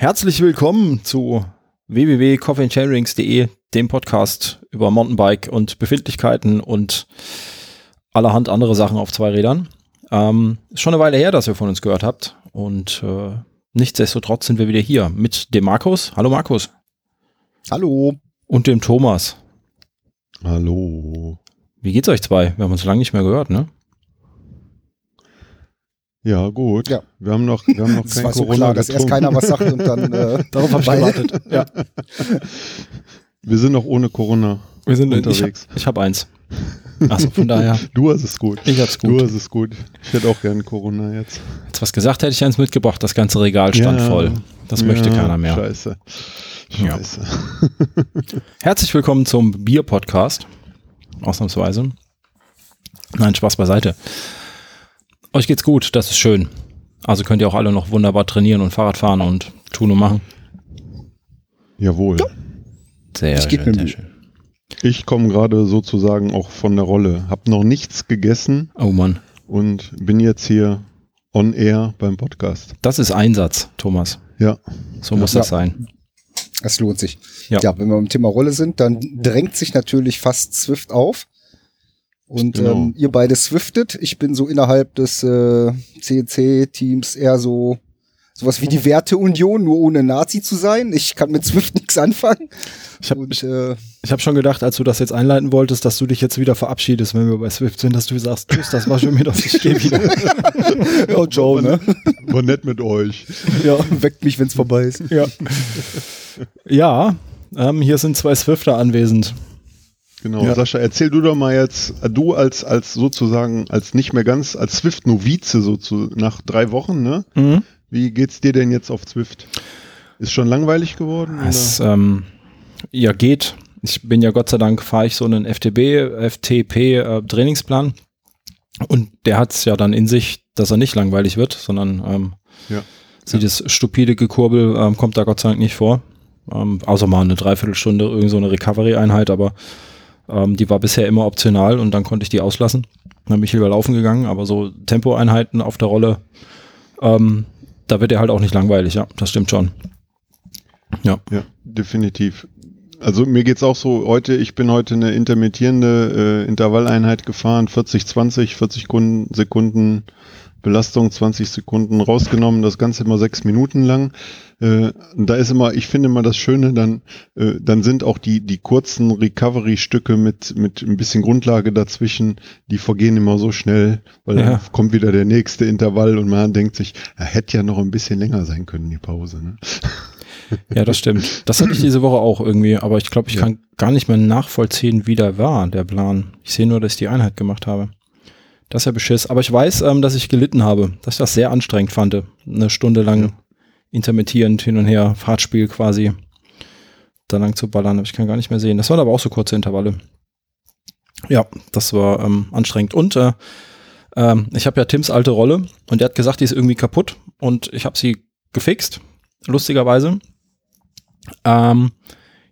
Herzlich willkommen zu www.coffeeandchainrings.de, dem Podcast über Mountainbike und Befindlichkeiten und allerhand andere Sachen auf zwei Rädern. Ähm, ist schon eine Weile her, dass ihr von uns gehört habt und äh, nichtsdestotrotz sind wir wieder hier mit dem Markus. Hallo Markus. Hallo. Und dem Thomas. Hallo. Wie geht's euch zwei? Wir haben uns lange nicht mehr gehört, ne? Ja, gut. Ja. Wir haben noch, wir haben noch Das kein war so Corona klar, dass erst keiner was sagt und dann äh, Darauf habe beide. gewartet. Ja. Wir sind noch ohne Corona. Wir sind Unterwegs. Ich habe ich hab eins. Achso, von daher. Du hast es gut. Ich hab's Du gut. hast es gut. Ich hätte auch gerne Corona jetzt. Jetzt was gesagt, hätte ich eins mitgebracht. Das ganze Regal stand Ja. voll. Das möchte Ja, keiner mehr. Scheiße. Ja. Scheiße. Herzlich willkommen zum Bier-Podcast. Ausnahmsweise. Nein, Spaß beiseite. Euch geht's gut, das ist schön. Also könnt ihr auch alle noch wunderbar trainieren und Fahrrad fahren und tun und machen. Jawohl. Sehr Ich schön, sehr schön. Ich komme gerade sozusagen auch von der Rolle. Hab noch nichts gegessen Oh Mann, und bin jetzt hier on air beim Podcast. das ist Einsatz, Thomas. Ja. So muss Ja. das sein. es lohnt sich. Ja. Ja. wenn wir beim Thema Rolle sind, dann drängt sich natürlich fast Swift auf. Und Genau. ähm, ihr beide swiftet. Ich bin so innerhalb des äh, CNC-Teams eher so sowas wie die Werteunion, nur ohne Nazi zu sein. Ich kann mit Swift nichts anfangen. Ich habe Und äh, ich hab schon gedacht, als du das jetzt einleiten wolltest, dass du dich jetzt wieder verabschiedest, wenn wir bei Swift sind, dass du sagst, tschüss, das war schon wieder, ich gehe wieder. ja, Joe, ne? War nett mit euch. Ja, weckt mich, wenn's vorbei ist. Ja, ja ähm, hier sind zwei Swifter anwesend. Genau. Ja. Sascha, erzähl du doch mal jetzt, du als, als sozusagen, als nicht mehr ganz, als Zwift-Novize so zu, nach drei Wochen, ne? Mhm. Wie geht's dir denn jetzt auf Zwift? Ist schon langweilig geworden? Es ähm, ja geht. Ich bin ja Gott sei Dank fahre ich so einen FTB, FTP äh, Trainingsplan und der hat es ja dann in sich, dass er nicht langweilig wird, sondern ähm, Ja. sieht das stupide Gekurbel ähm, kommt da Gott sei Dank nicht vor. Ähm, außer mal eine Dreiviertelstunde irgend so eine Recovery-Einheit, aber ähm, die war bisher immer optional und dann konnte ich die auslassen. Dann bin ich lieber laufen gegangen, aber so Tempoeinheiten auf der Rolle, ähm, da wird er halt auch nicht langweilig, ja, das stimmt schon. Ja. Ja, definitiv. Also mir geht's auch so, heute, ich bin heute eine intermittierende äh, Intervalleinheit gefahren, 40, 20, 40 Sekunden, Sekunden Belastung, 20 Sekunden rausgenommen, das Ganze immer sechs Minuten lang. Äh, und da ist immer, ich finde immer das Schöne, dann, äh, dann sind auch die, die kurzen Recovery-Stücke mit, mit ein bisschen Grundlage dazwischen, die vergehen immer so schnell, weil Ja. dann kommt wieder der nächste Intervall und man denkt sich, er hätte ja noch ein bisschen länger sein können, die Pause. Ne? Ja, das stimmt. Das hatte ich diese Woche auch irgendwie, aber ich glaube, ich Ja. kann gar nicht mehr nachvollziehen, wie der war, der Plan. Ich sehe nur, dass ich die Einheit gemacht habe. Das ist ja beschiss. Aber ich weiß, ähm, dass ich gelitten habe, dass ich das sehr anstrengend fand. Eine Stunde lang Ja. intermittierend hin und her, Fahrtspiel quasi, da lang zu ballern. Aber ich kann gar nicht mehr sehen. Das waren aber auch so kurze Intervalle. Ja, das war ähm, anstrengend. Und äh, ähm, ich habe ja Tims alte Rolle und der hat gesagt, die ist irgendwie kaputt und ich habe sie gefixt, lustigerweise. Ähm,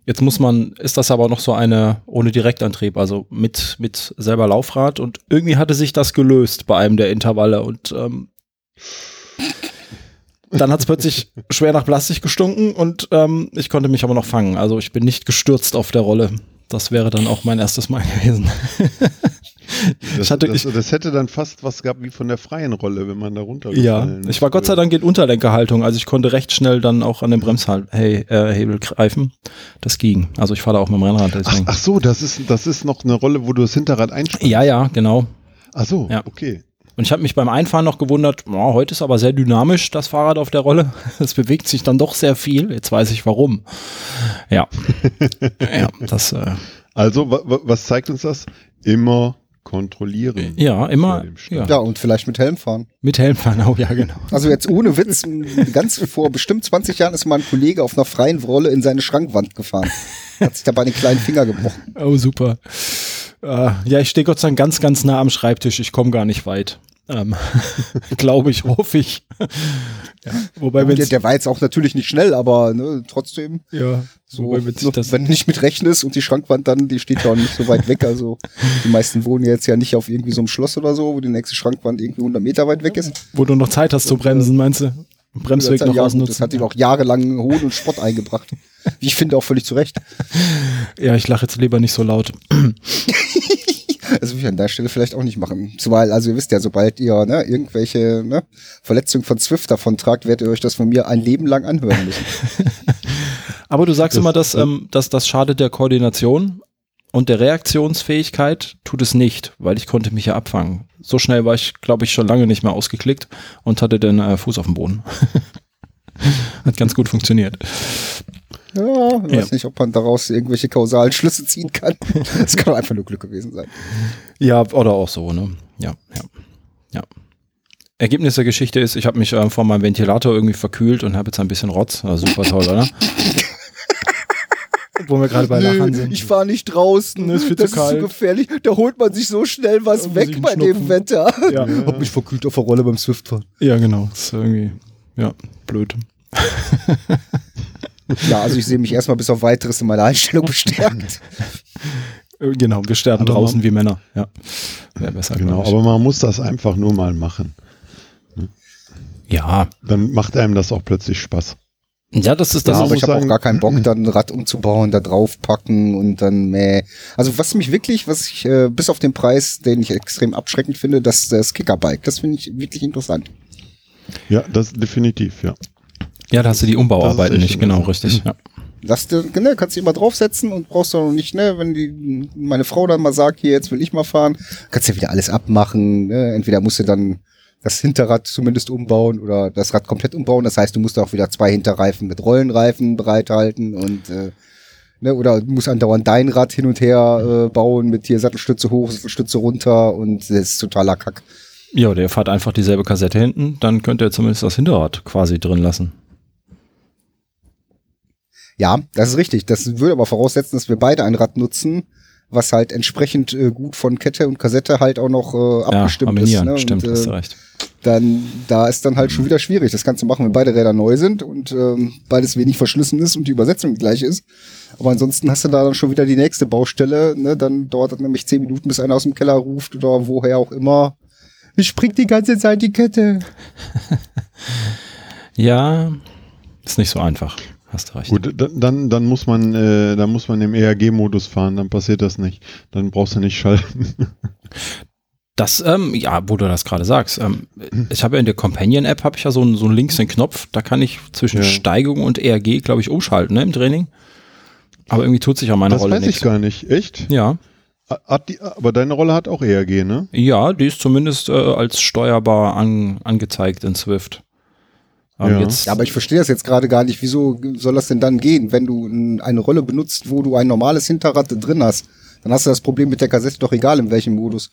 jetzt muss man, ist das aber noch so eine ohne Direktantrieb, also mit, mit selber Laufrad und irgendwie hatte sich das gelöst bei einem der Intervalle und ähm, dann hat es plötzlich schwer nach Plastik gestunken und ähm, ich konnte mich aber noch fangen. Also ich bin nicht gestürzt auf der Rolle. Das wäre dann auch mein erstes Mal gewesen. Das, hatte- das, ich- das hätte dann fast was gehabt wie von der freien Rolle, wenn man da Ja, runtergefallen ich war Gott sei Dank in Unterlenkerhaltung, also ich konnte recht schnell dann auch an den Bremshebel äh, greifen. Das ging. Also ich fahre da auch mit dem Rennrad. Ach, ach so, das ist, das ist noch eine Rolle, wo du das Hinterrad einspannst. Ja, ja, genau. Ach so, Ja. okay. Und ich habe mich beim Einfahren noch gewundert, oh, heute ist aber sehr dynamisch das Fahrrad auf der Rolle. Es bewegt sich dann doch sehr viel. Jetzt weiß ich warum. Ja. ja, das, äh, Also, wa, wa, was zeigt uns das? Immer kontrollieren. ja, immer ja, Ja, und vielleicht mit Helm fahren. mit Helm fahren. Oh, ja, genau. Also jetzt ohne Witz, ganz vor bestimmt 20 Jahren ist mal ein Kollege auf einer freien Rolle in seine Schrankwand gefahren. Hat sich dabei den kleinen Finger gebrochen. Oh, super. Äh, ja, ich stehe Gott sei Dank ganz, ganz nah am Schreibtisch. Ich komme gar nicht weit. Ähm, Glaube ich, hoffe ich. ja, wobei, Der, wenn's, der war jetzt auch natürlich nicht schnell, aber ne, trotzdem, ja, so, wobei, wenn noch, das, wenn du nicht mit rechnest und die Schrankwand dann, die steht ja auch nicht so weit weg. Also die meisten wohnen jetzt ja nicht auf irgendwie so einem Schloss oder so, wo die nächste Schrankwand irgendwie 100 Meter weit weg ist. wo du noch Zeit hast zu bremsen, meinst du? Bremsweg noch ja, gut, ausnutzen. Das hat ihm auch jahrelang Hohn und Spott eingebracht. Wie ich finde, auch völlig zu Recht. Ja, ich lache jetzt lieber nicht so laut. Also will ich an der Stelle vielleicht auch nicht machen. Zumal, also ihr wisst ja, sobald ihr ne, irgendwelche ne, Verletzungen von Zwift davon tragt, werdet ihr euch das von mir ein Leben lang anhören müssen. Aber du sagst Das- immer, dass, ähm, dass das schadet der Koordination und der Reaktionsfähigkeit tut es nicht, weil ich konnte mich ja abfangen. So schnell war ich, glaube ich, schon lange nicht mehr ausgeklickt und hatte den äh, Fuß auf dem Boden. Hat ganz gut funktioniert. Ja, ich Ja. weiß nicht, ob man daraus irgendwelche kausalen Schlüsse ziehen kann. Es kann einfach nur Glück gewesen sein. Ja, oder auch so, ne? Ja, ja, ja. Ergebnis der Geschichte ist, ich habe mich äh, vor meinem Ventilator irgendwie verkühlt und habe jetzt ein bisschen Rotz. Also super toll, oder? Wo wir gerade bei Lachern sind. ich war nicht draußen, Nee, ist viel zu das ist kalt. zu gefährlich. Da holt man sich so schnell was muss weg bei einen dem Schnupfen. Wetter. Ja. Hab mich verkühlt auf der Rolle beim Swift-Fahren. ja, genau. Das ist irgendwie, ja, blöd. Ja, also ich sehe mich erstmal bis auf weiteres in meiner Einstellung bestärkt. Äh, Genau, wir sterben Aber draußen wie Männer. Ja. Wäre besser, Genau, aber man muss das einfach nur mal machen. Ja, Dann macht einem das auch plötzlich Spaß. ja, das ist das. ja, man aber ich habe auch gar keinen Bock, dann ein Rad umzubauen, da drauf packen und dann meh. Also was mich wirklich, was ich äh, bis auf den Preis, den ich extrem abschreckend finde, das das Kickerbike. Das finde ich wirklich interessant. Ja, das definitiv, ja. Ja, da hast du die Umbauarbeiten Das nicht, genau, richtig. Ja. Lass dir, genau, kannst du immer draufsetzen und brauchst doch noch nicht, ne, wenn die, meine Frau dann mal sagt, hier, jetzt will ich mal fahren, kannst ja wieder alles abmachen, ne, entweder musst du dann das Hinterrad zumindest umbauen oder das Rad komplett umbauen, das heißt, du musst auch wieder zwei Hinterreifen mit Rollenreifen bereithalten und, äh, ne, oder du musst andauernd dein Rad hin und her äh, bauen mit hier Sattelstütze hoch, Sattelstütze runter und das ist totaler Kack. ja, der fährt einfach dieselbe Kassette hinten, dann könnt ihr zumindest das Hinterrad quasi drin lassen. Ja, das ist richtig. Das würde aber voraussetzen, dass wir beide ein Rad nutzen, was halt entsprechend äh, gut von Kette und Kassette halt auch noch äh, Ja, abgestimmt ist. kombinieren, Ne? stimmt, und, hast äh, recht. dann da ist dann halt schon wieder schwierig. Das kannst du machen, wenn beide Räder neu sind und ähm, beides wenig verschlissen ist und die Übersetzung die gleiche ist. Aber ansonsten hast du da dann schon wieder die nächste Baustelle. Ne? Dann dauert das nämlich zehn Minuten, bis einer aus dem Keller ruft oder woher auch immer. Ich springt die ganze Zeit die Kette. Ja, ist nicht so einfach. Hast du recht. Gut, da- dann, dann muss man, äh, dann muss man im ERG-Modus fahren, dann passiert das nicht. Dann brauchst du nicht schalten. Das, ähm, ja, wo du das gerade sagst. Ähm, ich habe ja in der Companion-App habe ich ja so einen, so einen links den Knopf, da kann ich zwischen Ja. Steigung und ERG, glaube ich, umschalten, ne, im Training. Aber irgendwie tut sich an meiner Das Rolle weiß nichts. ich gar nicht. Echt? Ja, die, aber deine Rolle hat auch ERG, ne? ja, die ist zumindest äh, als steuerbar an, angezeigt in Swift. Aber Ja. jetzt, Ja, aber ich verstehe das jetzt gerade gar nicht. Wieso soll das denn dann gehen, wenn du eine Rolle benutzt, wo du ein normales Hinterrad drin hast? Dann hast du das Problem mit der Kassette doch egal in welchem Modus.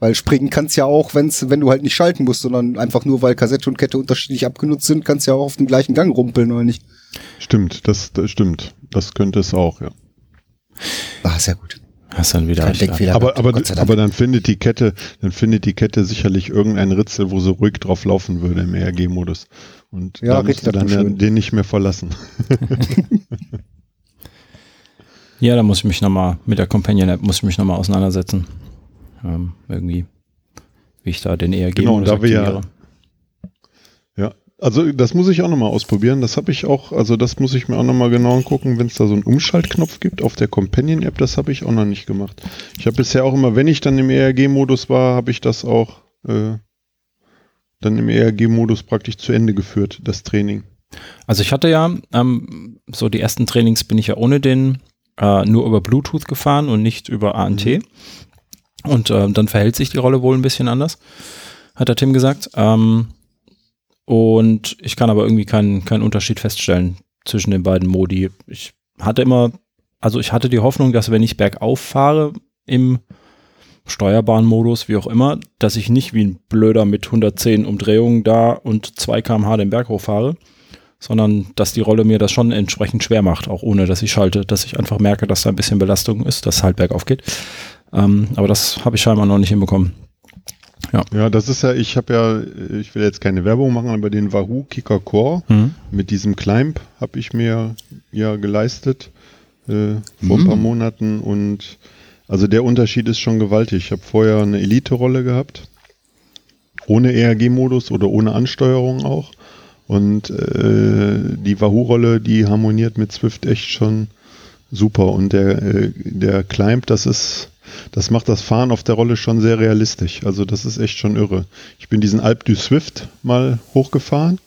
Weil springen kannst ja auch, wenn's, wenn du halt nicht schalten musst, sondern einfach nur, weil Kassette und Kette unterschiedlich abgenutzt sind, kannst ja auch auf dem gleichen Gang rumpeln, oder nicht? Stimmt, das, das stimmt. Das könnte es auch, ja. Ah, sehr gut. Hast dann wieder. Aber, aber, aber dann findet die Kette, dann findet die Kette sicherlich irgendein Ritzel, wo sie ruhig drauf laufen würde im ERG-Modus. Und Ja, da musst du dann schön. den nicht mehr verlassen. Ja, da muss ich mich nochmal, mit der Companion-App muss ich mich nochmal auseinandersetzen. Ähm, irgendwie, wie ich da den ERG Genau, da wir aktiviere. Ja, also das muss ich auch nochmal ausprobieren. Das habe ich auch, also das muss ich mir auch nochmal genau angucken, wenn es da so einen Umschaltknopf gibt auf der Companion-App, das habe ich auch noch nicht gemacht. Ich habe bisher auch immer, wenn ich dann im ERG-Modus war, habe ich das auch äh, dann im ERG-Modus praktisch zu Ende geführt, das Training. Also ich hatte ja, ähm, so die ersten Trainings bin ich ja ohne den äh, nur über Bluetooth gefahren und nicht über ANT. Und ähm, dann verhält sich die Rolle wohl ein bisschen anders, hat der Tim gesagt. Ähm, und ich kann aber irgendwie keinen keinen Unterschied feststellen zwischen den beiden Modi. Ich hatte immer, also ich hatte die Hoffnung, dass wenn ich bergauf fahre im steuerbaren Modus, wie auch immer, dass ich nicht wie ein Blöder mit 110 Umdrehungen da und 2 km/h den Berg hochfahre, sondern dass die Rolle mir das schon entsprechend schwer macht, auch ohne dass ich schalte, dass ich einfach merke, dass da ein bisschen Belastung ist, dass es halt bergauf geht. Ähm, aber das habe ich scheinbar noch nicht hinbekommen. Ja, das ist ja, ich habe ja, ich will jetzt keine Werbung machen, aber den Wahoo Kicker Core Mhm. mit diesem Climb habe ich mir ja geleistet äh, vor ein paar Monaten und also der Unterschied ist schon gewaltig. Ich habe vorher eine Elite-Rolle gehabt, ohne ERG-Modus oder ohne Ansteuerung auch Und äh, die Wahoo-Rolle, die harmoniert mit Swift echt schon super. Und der, äh, der Climb, das ist, das macht das Fahren auf der Rolle schon sehr realistisch. Also das ist echt schon irre. Ich bin diesen Alp du Swift mal hochgefahren.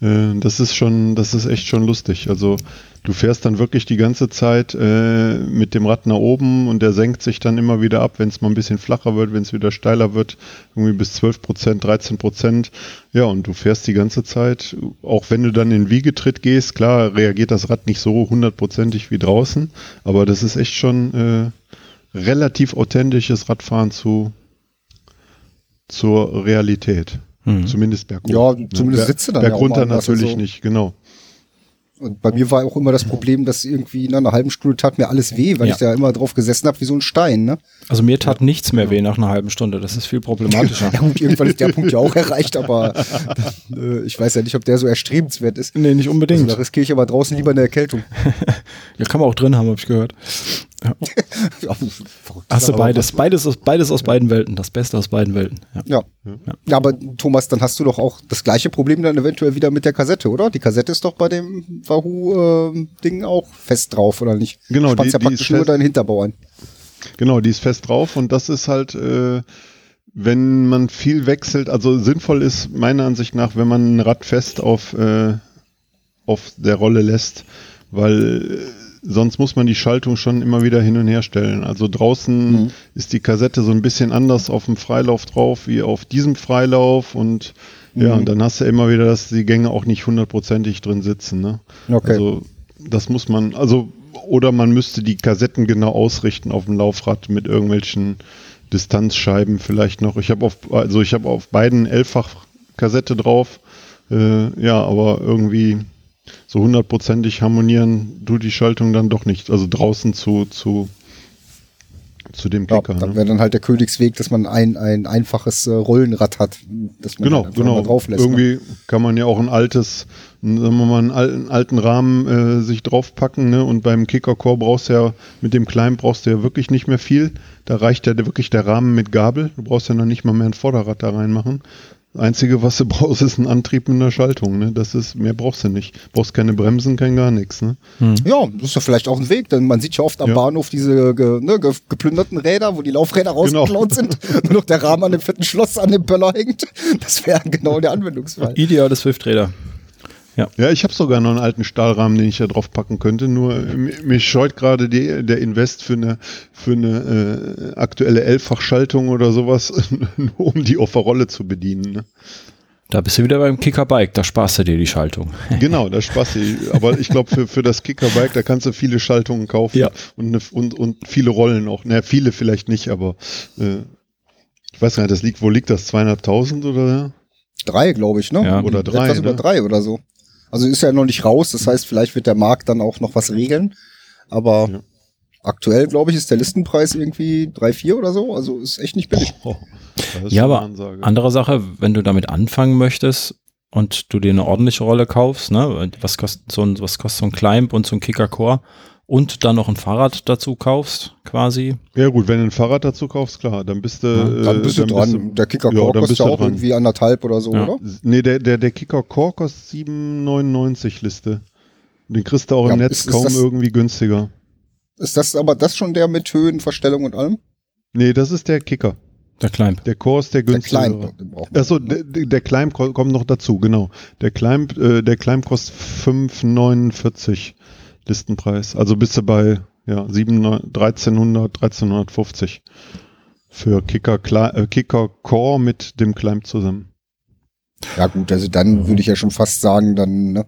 Äh, das ist schon, das ist echt schon lustig. Also du fährst dann wirklich die ganze Zeit äh, mit dem Rad nach oben und der senkt sich dann immer wieder ab, wenn es mal ein bisschen flacher wird, wenn es wieder steiler wird, irgendwie bis 12 Prozent, 13 Prozent. Ja, und du fährst die ganze Zeit, auch wenn du dann in Wiegetritt gehst, klar reagiert das Rad nicht so hundertprozentig wie draußen, aber das ist echt schon äh, relativ authentisches Radfahren zu zur Realität. Hm. Zumindest berghoch. Ja, zumindest du dann ja Bergunter mal anders, natürlich also- nicht, genau. Und bei mir war auch immer das Problem, dass irgendwie nach einer halben Stunde tat mir alles weh, weil Ja. ich da immer drauf gesessen habe wie so ein Stein. Ne? Also mir tat nichts mehr weh nach einer halben Stunde. Das ist viel problematischer. Ja gut, irgendwann ist der Punkt ja auch erreicht, aber äh, ich weiß ja nicht, ob der so erstrebenswert ist. nee, nicht Also, unbedingt. da riskiere ich aber draußen lieber eine Erkältung. Ja, kann man auch drin haben, habe ich gehört. Ja. Hast du beides. Beides aus, beides aus beiden Welten. Das Beste aus beiden Welten. Ja. Ja. ja, aber Thomas, dann hast du doch auch das gleiche Problem dann eventuell wieder mit der Kassette, oder? Die Kassette ist doch bei dem Wahoo-Ding auch fest drauf, oder nicht? Genau, Spannst die- ja die praktisch ist nur fest. deinen Hinterbau an. Genau, die ist fest drauf und das ist halt, äh, wenn man viel wechselt, also sinnvoll ist meiner Ansicht nach, wenn man ein Rad fest auf, äh, auf der Rolle lässt, weil äh, sonst muss man die Schaltung schon immer wieder hin und her stellen. Also draußen Mhm. ist die Kassette so ein bisschen anders auf dem Freilauf drauf wie auf diesem Freilauf und ja, Mhm. und dann hast du immer wieder, dass die Gänge auch nicht hundertprozentig drin sitzen. Ne? Okay. Also das muss man, also oder man müsste die Kassetten genau ausrichten auf dem Laufrad mit irgendwelchen Distanzscheiben vielleicht noch. Ich habe auf, also ich habe auf beiden elffach Kassette drauf. Äh, ja, aber irgendwie so hundertprozentig harmonieren du die Schaltung dann doch nicht. Also draußen zu zu zu dem Ja, Kicker. dann ne? wäre dann halt der Königsweg, dass man ein, ein einfaches äh, Rollenrad hat, dass man Genau, halt genau. drauf lässt. Ne? Irgendwie kann man ja auch ein altes, sagen wir mal, einen alten, alten Rahmen äh, sich draufpacken, ne? Und beim Kickercore brauchst du ja, mit dem Kleinen brauchst du ja wirklich nicht mehr viel. Da reicht ja wirklich der Rahmen mit Gabel. Du brauchst ja noch nicht mal mehr ein Vorderrad da reinmachen. Das Einzige, was du brauchst, ist ein Antrieb mit einer Schaltung, ne? Das ist, mehr brauchst du nicht. Brauchst keine Bremsen, kein gar nichts, ne? Ja, das ist ja vielleicht auch ein Weg, denn man sieht ja oft am Ja. Bahnhof diese ge, ne, ge, geplünderten Räder, wo die Laufräder Genau. rausgeklaut sind, nur noch der Rahmen an dem fetten Schloss an dem Böller hängt. Das wäre genau der Anwendungsfall. Ideale Swift-Räder. Ja, ich habe sogar noch einen alten Stahlrahmen, den ich da drauf packen könnte. Nur äh, mi- mich scheut gerade der Invest für eine für eine äh, aktuelle Elffachschaltung oder sowas, nur um die auf der Rolle zu bedienen. Ne? Da bist du wieder beim Kickerbike. Da sparst du dir die Schaltung. Genau, das Spaß. Aber ich glaube, für, für das Kickerbike, da kannst du viele Schaltungen kaufen Ja. und, eine, und, und viele Rollen auch. Naja, viele vielleicht nicht, aber äh, ich weiß gar nicht, das liegt, wo liegt das? 200.000 oder? Drei, glaube ich, ne? Ja. Oder drei, Etwas über ne? drei oder so. Also ist ja noch nicht raus, das heißt, vielleicht wird der Markt dann auch noch was regeln. Aber Ja. aktuell, glaube ich, ist der Listenpreis irgendwie drei, vier oder so. Also ist echt nicht billig. Oh, das ist Ja, aber Ansage. andere Sache, wenn du damit anfangen möchtest und du dir eine ordentliche Rolle kaufst, ne, was kostet so ein, was kostet so ein Climb und so ein Kickercore und dann noch ein Fahrrad dazu kaufst, quasi. Ja gut, wenn du ein Fahrrad dazu kaufst, klar, dann bist du Ja, äh, Dann bist du dran. der Kicker ja, Core dann kostet bist ja du auch dran. irgendwie anderthalb oder so, Ja. oder? Nee, der, der, der Kicker Core kostet 7,99 Liste. Den kriegst du auch Ja, im Netz ist- ist kaum das- irgendwie günstiger. Ist das aber das schon der mit Höhenverstellung und allem? Nee, das ist der Kicker. Der Climb. Der Core ist der Der günstigere. Klein, den braucht man. Achso, der, der Climb ko- kommt noch dazu, genau. Der Climb, äh, der Climb kostet 5,49 Listenpreis. Also bist du bei ja, 7, 1300, 1350 für Kicker, äh, Kicker Core mit dem Climb zusammen. Ja gut, also dann würde ich ja schon fast sagen, dann ne,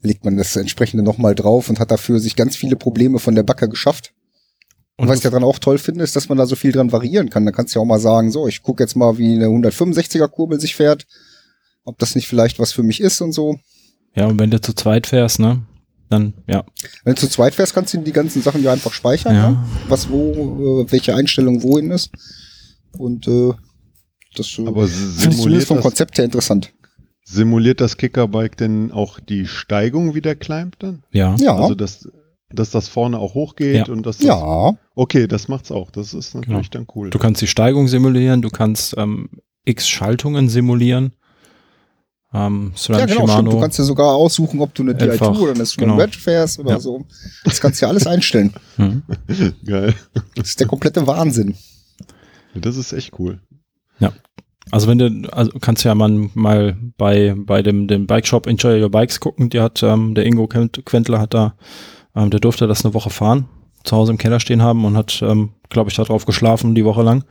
legt man das entsprechende nochmal drauf und hat dafür sich ganz viele Probleme von der Backe geschafft. Und, Und was ich daran auch toll finde, ist, dass man da so viel dran variieren kann. Da kannst du ja auch mal sagen, so, ich gucke jetzt mal, wie eine 165er Kurbel sich fährt, ob das nicht vielleicht was für mich ist und so. Ja, und wenn du zu zweit fährst, ne, dann, ja. Wenn du zu zweit fährst, kannst du die ganzen Sachen ja einfach speichern, Ja. ne? was wo, äh, welche Einstellung wohin ist. Und äh, das äh, Aber finde ich zumindest simuliert vom das, Konzept her interessant. simuliert das Kickerbike denn auch die Steigung wie der Climb dann? Ja. Ja, Also dass, dass das vorne auch hochgeht Ja. und dass das, ja. Okay, das macht's auch. Das ist natürlich Genau. dann cool. Du kannst die Steigung simulieren, du kannst ähm, x Schaltungen simulieren. Ähm, SRAM Ja, genau, stimmt. Shimano. Du kannst ja sogar aussuchen, ob du eine Di2 Elffach, oder eine SRAM genau. Red fährst oder Ja. so. Das kannst du ja alles einstellen. Mhm. Geil. Das ist der komplette Wahnsinn. Das ist echt cool. Also wenn du, also kannst ja mal, mal bei, bei dem, dem Bike Shop Enjoy Your Bikes gucken, die hat, ähm, der Ingo Quent- Quentler hat da, ähm, der durfte das eine Woche fahren, zu Hause im Keller stehen haben und hat, ähm, glaube ich, da drauf geschlafen die Woche lang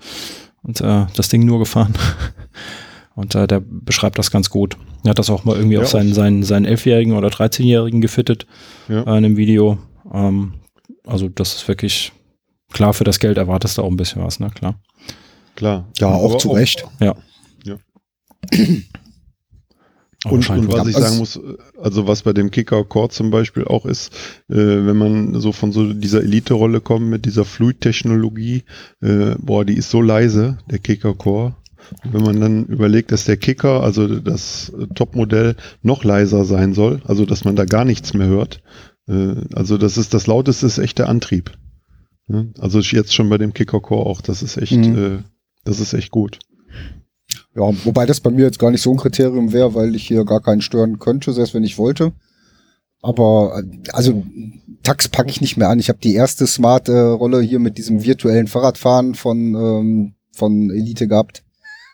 und äh, das Ding nur gefahren. Und äh, der beschreibt das ganz gut. Er hat das auch mal irgendwie Ja, auf seinen, seinen, seinen Elfjährigen oder 13-Jährigen gefittet Ja. äh, in einem Video. Ähm, also das ist wirklich klar, für das Geld erwartest du auch ein bisschen was, ne? Klar. Klar. Ja, auch Aber zu Recht. Aber Und, scheint und wohl- was ich Also- sagen muss, also was bei dem Kicker Core zum Beispiel auch ist, äh, wenn man so von so dieser Elite-Rolle kommt mit dieser Fluid-Technologie, äh, boah, die ist so leise, der Kicker Core. Wenn man dann überlegt, dass der Kicker, also das äh, Topmodell, noch leiser sein soll, also dass man da gar nichts mehr hört, äh, also das ist das lauteste ist echt der Antrieb. Also jetzt schon bei dem Kicker Core auch, das ist echt, Mhm. äh, das ist echt gut. Ja, wobei das bei mir jetzt gar nicht so ein Kriterium wäre, weil ich hier gar keinen stören könnte, selbst wenn ich wollte. Aber also Tax packe ich nicht mehr an. Ich habe die erste smarte Rolle hier mit diesem virtuellen Fahrradfahren von ähm, von Elite gehabt.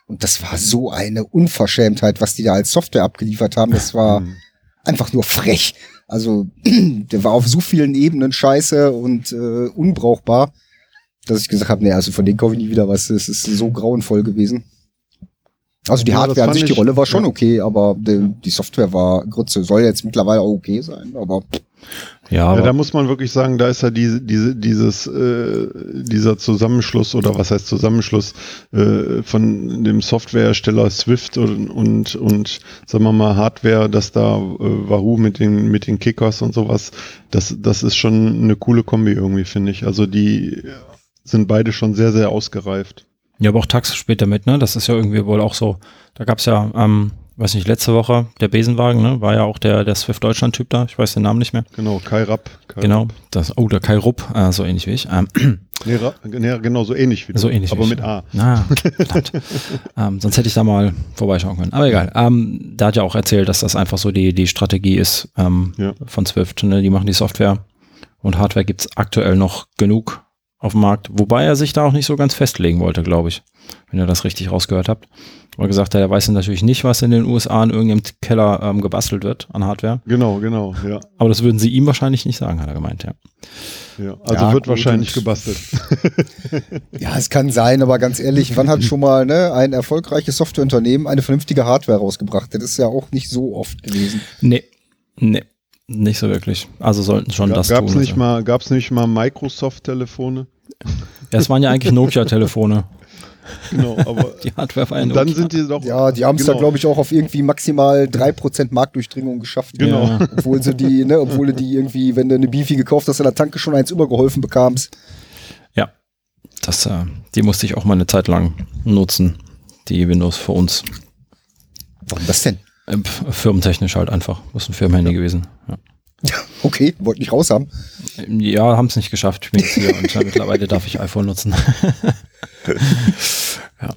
Und das war so eine Unverschämtheit, was die da als Software abgeliefert haben. Das war Mhm. einfach nur frech. Also der war auf so vielen Ebenen scheiße und äh, unbrauchbar, dass ich gesagt habe, nee, also von denen kaufe ich nie wieder was. Das ist so grauenvoll gewesen. Also die Ja, Hardware an sich, die Rolle war schon ja. okay, aber die, die Software war Grütze. Soll jetzt mittlerweile auch okay sein, aber ja, Ja, aber da muss man wirklich sagen, da ist ja diese, diese, dieses, äh, dieser Zusammenschluss oder was heißt Zusammenschluss äh, von dem Softwarehersteller Swift und, und, und sagen wir mal Hardware, dass da äh, Wahoo mit den, mit den Kickers und sowas, das, das ist schon eine coole Kombi irgendwie, finde ich. Also die sind beide schon sehr, sehr ausgereift. Ja, aber auch Tax spielt damit, ne? Das ist ja irgendwie wohl auch so. Da gab's ja, ähm, weiß nicht, letzte Woche, der Besenwagen, ne? War ja auch der, der Swift Deutschland-Typ da. Ich weiß den Namen nicht mehr. Genau, Kai Rapp. Kai Genau. Das, oh, der Kai Rupp, äh, so ähnlich wie ich. Ähm, Nee, nee, genau, so ähnlich wie du. so ähnlich Aber wie mit ich. A. Na, verdammt. ähm, sonst hätte ich da mal vorbeischauen können. Aber egal. Ähm, der hat ja auch erzählt, dass das einfach so die, die Strategie ist ähm, Ja. von Swift. Ne? Die machen die Software und Hardware gibt's aktuell noch genug auf dem Markt, wobei er sich da auch nicht so ganz festlegen wollte, glaube ich, wenn ihr das richtig rausgehört habt. Aber gesagt hat, er weiß natürlich nicht, was in den USA in irgendeinem Keller ähm, gebastelt wird an Hardware. Genau, genau, ja. Aber das würden sie ihm wahrscheinlich nicht sagen, hat er gemeint, ja. ja. Also Ja, wird gut, wahrscheinlich gebastelt. ja, es kann sein, aber ganz ehrlich, wann hat schon mal ne, ein erfolgreiches Softwareunternehmen eine vernünftige Hardware rausgebracht? Das ist ja auch nicht so oft gewesen. Nee, nee, nicht so wirklich. Also sollten schon das Gab es tun. nicht also. mal, gab's nicht mal Microsoft-Telefone? Ja, es waren ja eigentlich Nokia-Telefone. Genau, aber Die Hardware war ja dann sind die doch. Ja, die haben es genau, da, glaube ich, auch auf irgendwie maximal 3% Marktdurchdringung geschafft. Genau. Ja. Obwohl sie die, ne, obwohl du die irgendwie, wenn du eine Beefy gekauft hast, in der Tanke schon eins übergeholfen bekamst. Ja, das, äh, die musste ich auch mal eine Zeit lang nutzen, die Windows für uns. Warum das denn? Äh, firmentechnisch halt einfach. Muss ein Firmenhandy gewesen. Ja, Okay, wollte nicht raus haben. ja haben es nicht geschafft. Ich bin jetzt hier und mittlerweile darf ich iPhone nutzen. ja.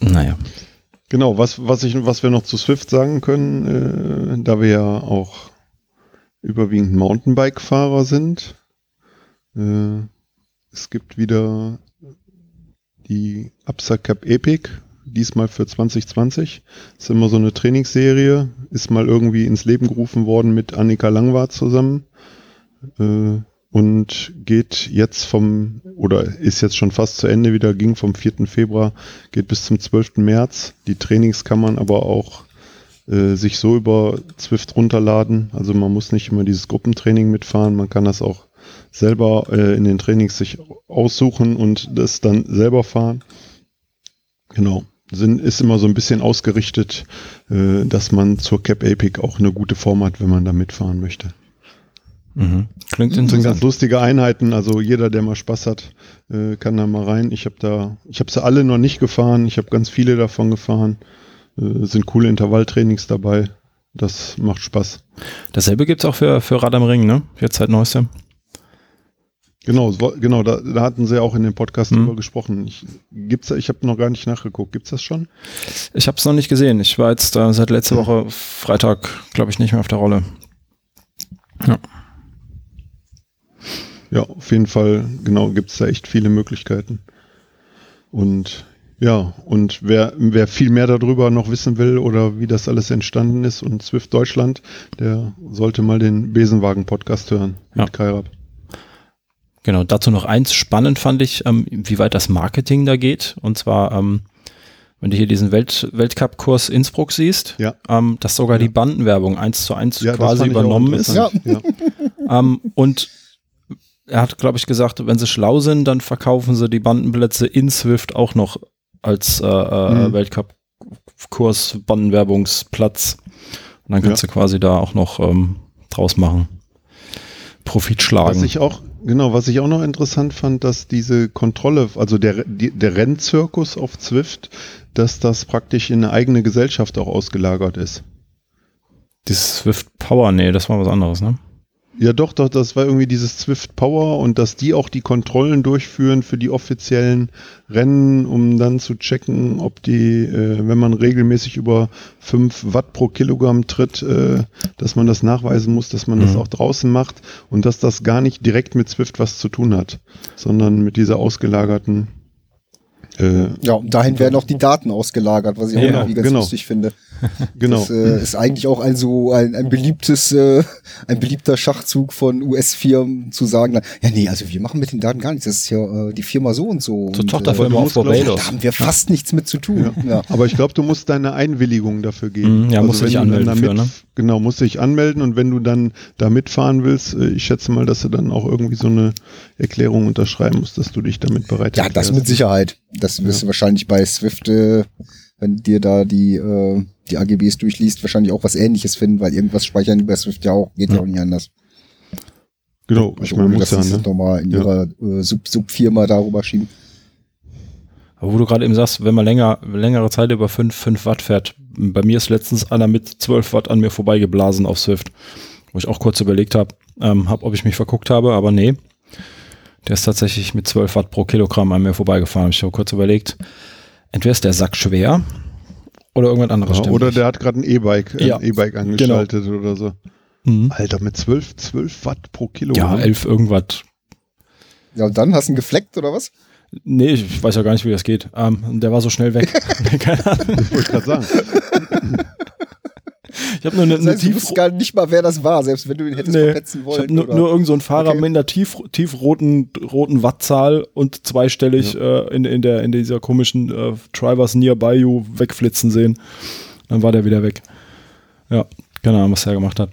Naja. Genau, was, was, ich, was wir noch zu Swift sagen können, äh, da wir ja auch überwiegend Mountainbike-Fahrer sind. Äh, es gibt wieder die Absa Cup Epic, diesmal für 2020. ist immer so eine Trainingsserie, ist mal irgendwie ins Leben gerufen worden mit Annika Langwart zusammen. Äh, und geht jetzt vom, oder ist jetzt schon fast zu Ende wieder, ging vom 4. Februar, geht bis zum 12. März. Die Trainings kann man aber auch äh, sich so über Zwift runterladen. Also man muss nicht immer dieses Gruppentraining mitfahren, man kann das auch selber äh, in den Trainings sich aussuchen und das dann selber fahren. Genau. Sind, ist immer so ein bisschen ausgerichtet, äh, dass man zur Cap Epic auch eine gute Form hat, wenn man da mitfahren möchte. Mhm. Klingt Das sind ganz interessant. lustige Einheiten, also jeder, der mal Spaß hat, äh, kann da mal rein. Ich habe da, ich habe sie alle noch nicht gefahren, ich habe ganz viele davon gefahren. Äh, sind coole Intervalltrainings dabei. Das macht Spaß. Dasselbe gibt's auch für, für Rad am Ring, ne? Jetzt seit neuestem. Genau, es genau, da, da hatten sie auch in dem Podcast Mhm. drüber gesprochen. Ich, gibt's, ich habe noch gar nicht nachgeguckt. Gibt's das schon? Ich habe es noch nicht gesehen. Ich war jetzt äh, seit letzter Woche Freitag, glaube ich, nicht mehr auf der Rolle. Ja, auf jeden Fall, genau, gibt's da echt viele Möglichkeiten. Und ja, und wer, wer viel mehr darüber noch wissen will oder wie das alles entstanden ist und Swift Deutschland, der sollte mal den Besenwagen-Podcast hören Ja. mit Kairab. Genau, dazu noch eins spannend fand ich, ähm, wie weit das Marketing da geht. Und zwar, ähm, wenn du hier diesen Welt Weltcup-Kurs Innsbruck siehst, Ja. ähm, dass sogar die Bandenwerbung eins zu eins Ja, quasi übernommen ist. Ja. Ähm, und er hat, glaube ich, gesagt, wenn sie schlau sind, dann verkaufen sie die Bandenplätze in Swift auch noch als äh, äh, Mhm. Weltcup-Kurs Bandenwerbungsplatz. Und dann kannst Ja. du quasi da auch noch ähm, draus machen. Profit schlagen. Was ich auch, genau, was ich auch noch interessant fand, dass diese Kontrolle, also der, der Rennzirkus auf Zwift, dass das praktisch in eine eigene Gesellschaft auch ausgelagert ist. Dieses Swift Power, nee, das war was anderes, ne? Ja, doch, doch, das war irgendwie dieses Zwift Power und dass die auch die Kontrollen durchführen für die offiziellen Rennen, um dann zu checken, ob die, äh, wenn man regelmäßig über 5 Watt pro Kilogramm tritt, äh, dass man das nachweisen muss, dass man das Mhm. auch draußen macht und dass das gar nicht direkt mit Zwift was zu tun hat, sondern mit dieser ausgelagerten äh, Ja, und dahin werden auch die Daten ausgelagert, was ich auch Ja, irgendwie ganz genau. lustig finde. genau. Das äh, ist eigentlich auch ein so ein, ein beliebtes, äh, ein beliebter Schachzug von US-Firmen zu sagen, ja nee, also wir machen mit den Daten gar nichts. Das ist ja äh, die Firma so und so. Und, Tochterfirma du auf äh, Barbados. da haben wir fast nichts mit zu tun. Ja. Aber ich glaube, du musst deine Einwilligung dafür geben. Mhm, ja, musst du dich anmelden für, ne? Genau, musst dich anmelden und wenn du dann da mitfahren willst, äh, ich schätze mal, dass du dann auch irgendwie so eine Erklärung unterschreiben musst, dass du dich damit bereit ja, das mit Sicherheit. Das wirst du wahrscheinlich bei Swift, äh, wenn dir da die, äh, die AGBs durchliest, wahrscheinlich auch was ähnliches finden, weil irgendwas speichern bei Swift ja auch, geht ja, Ja. auch nicht anders. Genau, ich Also meine, ohne, muss ja, ne? nochmal in Ja. ihrer äh, Sub- Sub-Firma darüber schieben. Aber wo du gerade eben sagst, wenn man länger, längere Zeit über 5, 5 Watt fährt, bei mir ist letztens einer mit 12 Watt an mir vorbeigeblasen auf Swift, wo ich auch kurz überlegt habe, ähm, hab, ob ich mich verguckt habe, aber nee. Der ist tatsächlich mit 12 Watt pro Kilogramm an mir vorbeigefahren. Ich habe kurz überlegt, entweder ist der Sack schwer oder irgendwas anderes Ja, oder nicht. der hat gerade ein E-Bike Ja, ein E-Bike angeschaltet oder so. Mhm. Alter, mit 12, 12 Watt pro Kilo. Ja, 11 irgendwas. Ja, und dann hast du ihn gefleckt oder was? Nee, ich weiß ja gar nicht, wie das geht. Ähm, der war so schnell weg. Keine Ahnung. Ich wollte gerade sagen. Ich habe nur eine, Das eine heißt, tief, wusstest gar nicht mal, wer das war, selbst wenn du ihn hättest Nee, verpetzen ich wollen. habe nur, oder? nur irgend so Fahrer Okay. mit einer tief, tiefroten roten Wattzahl und zweistellig äh, in, in, der, in dieser komischen äh, Drivers Nearby You wegflitzen sehen. Dann war der wieder weg. Ja, keine Ahnung, was er gemacht hat.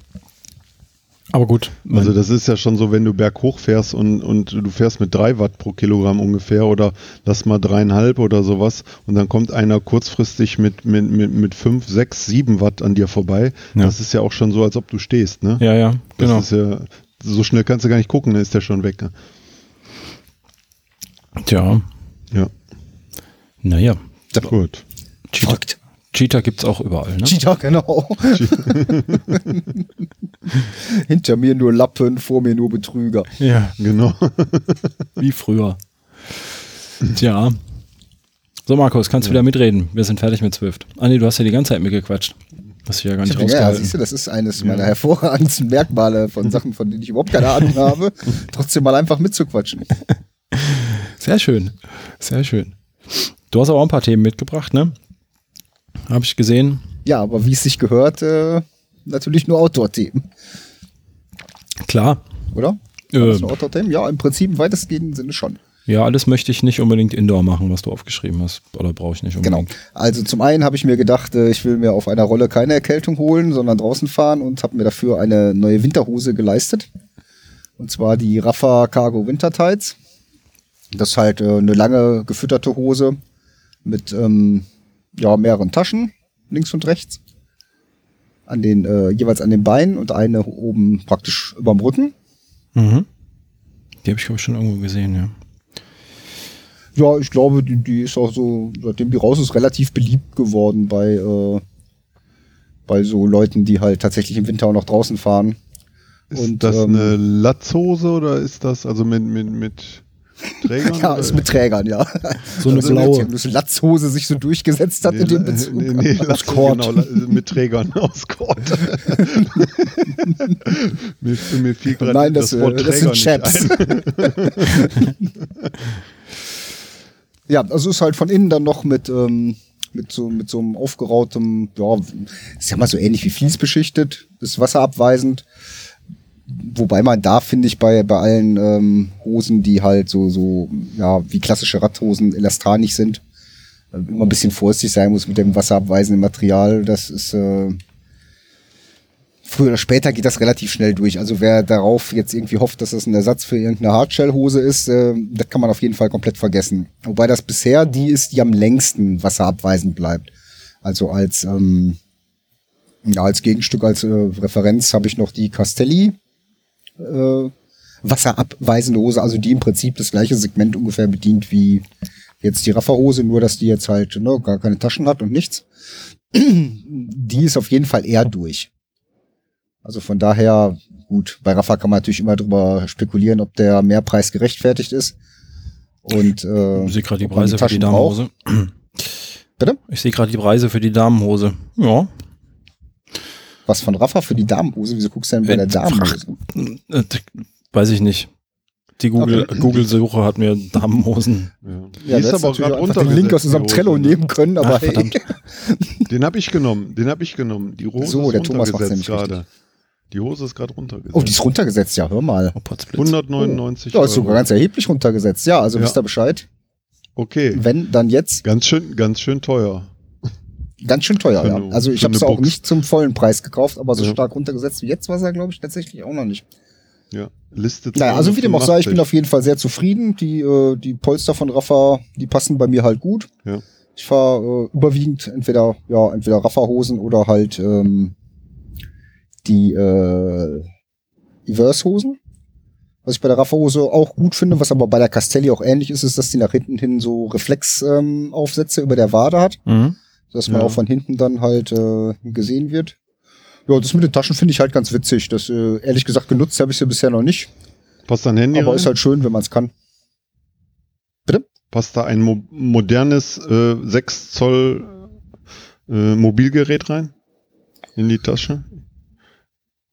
Aber gut. Also das ist ja schon so, wenn du berghoch fährst und, und du fährst mit drei Watt pro Kilogramm ungefähr oder lass mal dreieinhalb oder sowas und dann kommt einer kurzfristig mit, mit, mit, mit fünf, sechs, sieben Watt an dir vorbei. Ja. Das ist ja auch schon so, als ob du stehst, ne? ja, ja, Das genau. ist ja, so schnell kannst du gar nicht gucken, dann ist der schon weg. Ne? Tja, Ja, naja. gut. Verrückt. Cheetah gibt's auch überall, ne? Cheetah, genau. Hinter mir nur Lappen, vor mir nur Betrüger. Ja, Genau. wie früher. Tja. So, Markus, kannst du wieder mitreden. Wir sind fertig mit Swift. Ah, nee, du hast ja die ganze Zeit mitgequatscht. Hast du ja gar nicht Ja, rausgehalten. siehst du, das ist eines meiner hervorragendsten Merkmale von Sachen, von denen ich überhaupt keine Ahnung habe, trotzdem mal einfach mitzuquatschen. Sehr schön. Sehr schön. Du hast aber auch ein paar Themen mitgebracht, ne? Habe ich gesehen. Ja, aber wie es sich gehört, äh, natürlich nur Outdoor-Themen, Klar. oder? Äh, ein Outdoor-Themen? Ja, im Prinzip im weitestgehenden Sinne schon. ja, alles möchte ich nicht unbedingt indoor machen, was du aufgeschrieben hast. Oder brauche ich nicht Genau. unbedingt. Also zum einen habe ich mir gedacht, äh, ich will mir auf einer Rolle keine Erkältung holen, sondern draußen fahren und habe mir dafür eine neue Winterhose geleistet. Und zwar die Rafa Cargo Winter Tights. Das ist halt äh, eine lange gefütterte Hose mit ähm, ja, mehreren Taschen, links und rechts. An den, äh, jeweils an den Beinen und eine oben praktisch überm Rücken. Mhm. Die habe ich, glaube ich, schon irgendwo gesehen, ja. Ja, ich glaube, die, die ist auch so, seitdem die raus ist, relativ beliebt geworden bei, äh, bei so Leuten, die halt tatsächlich im Winter auch noch draußen fahren. Ist Und, das ähm, eine Latzhose oder ist das also mit, mit, mit Trägern? Ja, ist mit Trägern, ja. So eine Also, blaue. Die Latzhose sich so durchgesetzt hat Nee, in dem Bezug. nee, nee, Aus Kord. Genau, mit Trägern aus Kord. mir, mir fiel gerade Nein, das, äh, Wort das sind Chaps. Ja, also ist halt von innen dann noch mit, ähm, mit so, mit so einem aufgerautem, ja, ist ja mal so ähnlich wie Vlies beschichtet, ist wasserabweisend. Wobei man da, finde ich, bei, bei allen ähm, Hosen, die halt so, so, ja, wie klassische Radhosen elastanig sind, äh, immer ein bisschen vorsichtig sein muss mit dem wasserabweisenden Material. Das ist, äh, früher oder später geht das relativ schnell durch. Also wer darauf jetzt irgendwie hofft, dass das ein Ersatz für irgendeine Hardshell-Hose ist, äh, das kann man auf jeden Fall komplett vergessen. Wobei das bisher die ist, die am längsten wasserabweisend bleibt. Also als, ähm, ja, als Gegenstück, als äh, Referenz habe ich noch die Castelli äh, wasserabweisende Hose, also die im Prinzip das gleiche Segment ungefähr bedient wie jetzt die Rafferhose, nur dass die jetzt halt ne, gar keine Taschen hat und nichts. die ist auf jeden Fall eher durch. Also von daher, gut, bei Rafa kann man natürlich immer drüber spekulieren, ob der Mehrpreis gerechtfertigt ist. Und äh, Ich sehe gerade die Preise für die Taschen braucht. Damenhose. Bitte? Ich sehe gerade die Preise für die Damenhose. Ja. Was von Rafa für die Damenhose? Wieso guckst du denn bei der Damenhose? Äh, Weiß ich nicht. Die Google- Okay. Google-Suche hat mir Damenhosen. Ja. Ja, ist aber gerade einfach den. Link aus unserem Trello Hose, ne? nehmen können, aber Ach, verdammt. Den habe ich genommen. Den habe ich genommen. Die Hose So, ist der Thomas runtergesetzt nämlich gerade. Die Hose ist gerade runtergesetzt. Oh, die ist runtergesetzt, ja, hör mal. Oh, Potzblitz. 199 Ja, ist sogar ganz erheblich runtergesetzt. Ja, also Ja. wisst ihr Bescheid. Okay. Wenn, dann jetzt. Ganz schön, ganz schön teuer. Ganz schön teuer, ja. Also ich habe es auch nicht zum vollen Preis gekauft, aber so Ja. stark runtergesetzt wie jetzt war es ja, glaube ich, tatsächlich auch noch nicht. Ja. Liste Naja, also wie dem auch sei, ich bin 285. auf jeden Fall sehr zufrieden. Die, äh, die Polster von Rafa, die passen bei mir halt gut. Ja. Ich fahre äh, überwiegend entweder, ja, entweder Rafa-Hosen oder halt ähm, die äh, Everse-Hosen. Was ich bei der Rafa-Hose auch gut finde, was aber bei der Castelli auch ähnlich ist, ist, dass die nach hinten hin so Reflex-Aufsätze ähm, Aufsätze über der Wade hat, Mhm. Dass man Ja. auch von hinten dann halt äh, gesehen wird. Ja, das mit den Taschen finde ich halt ganz witzig. Das, äh, ehrlich gesagt, genutzt habe ich sie bisher noch nicht. Passt ein Handy Aber rein? ist halt schön, wenn man es kann. Passt da ein mo modernes äh, 6 Zoll äh, Mobilgerät rein? In die Tasche?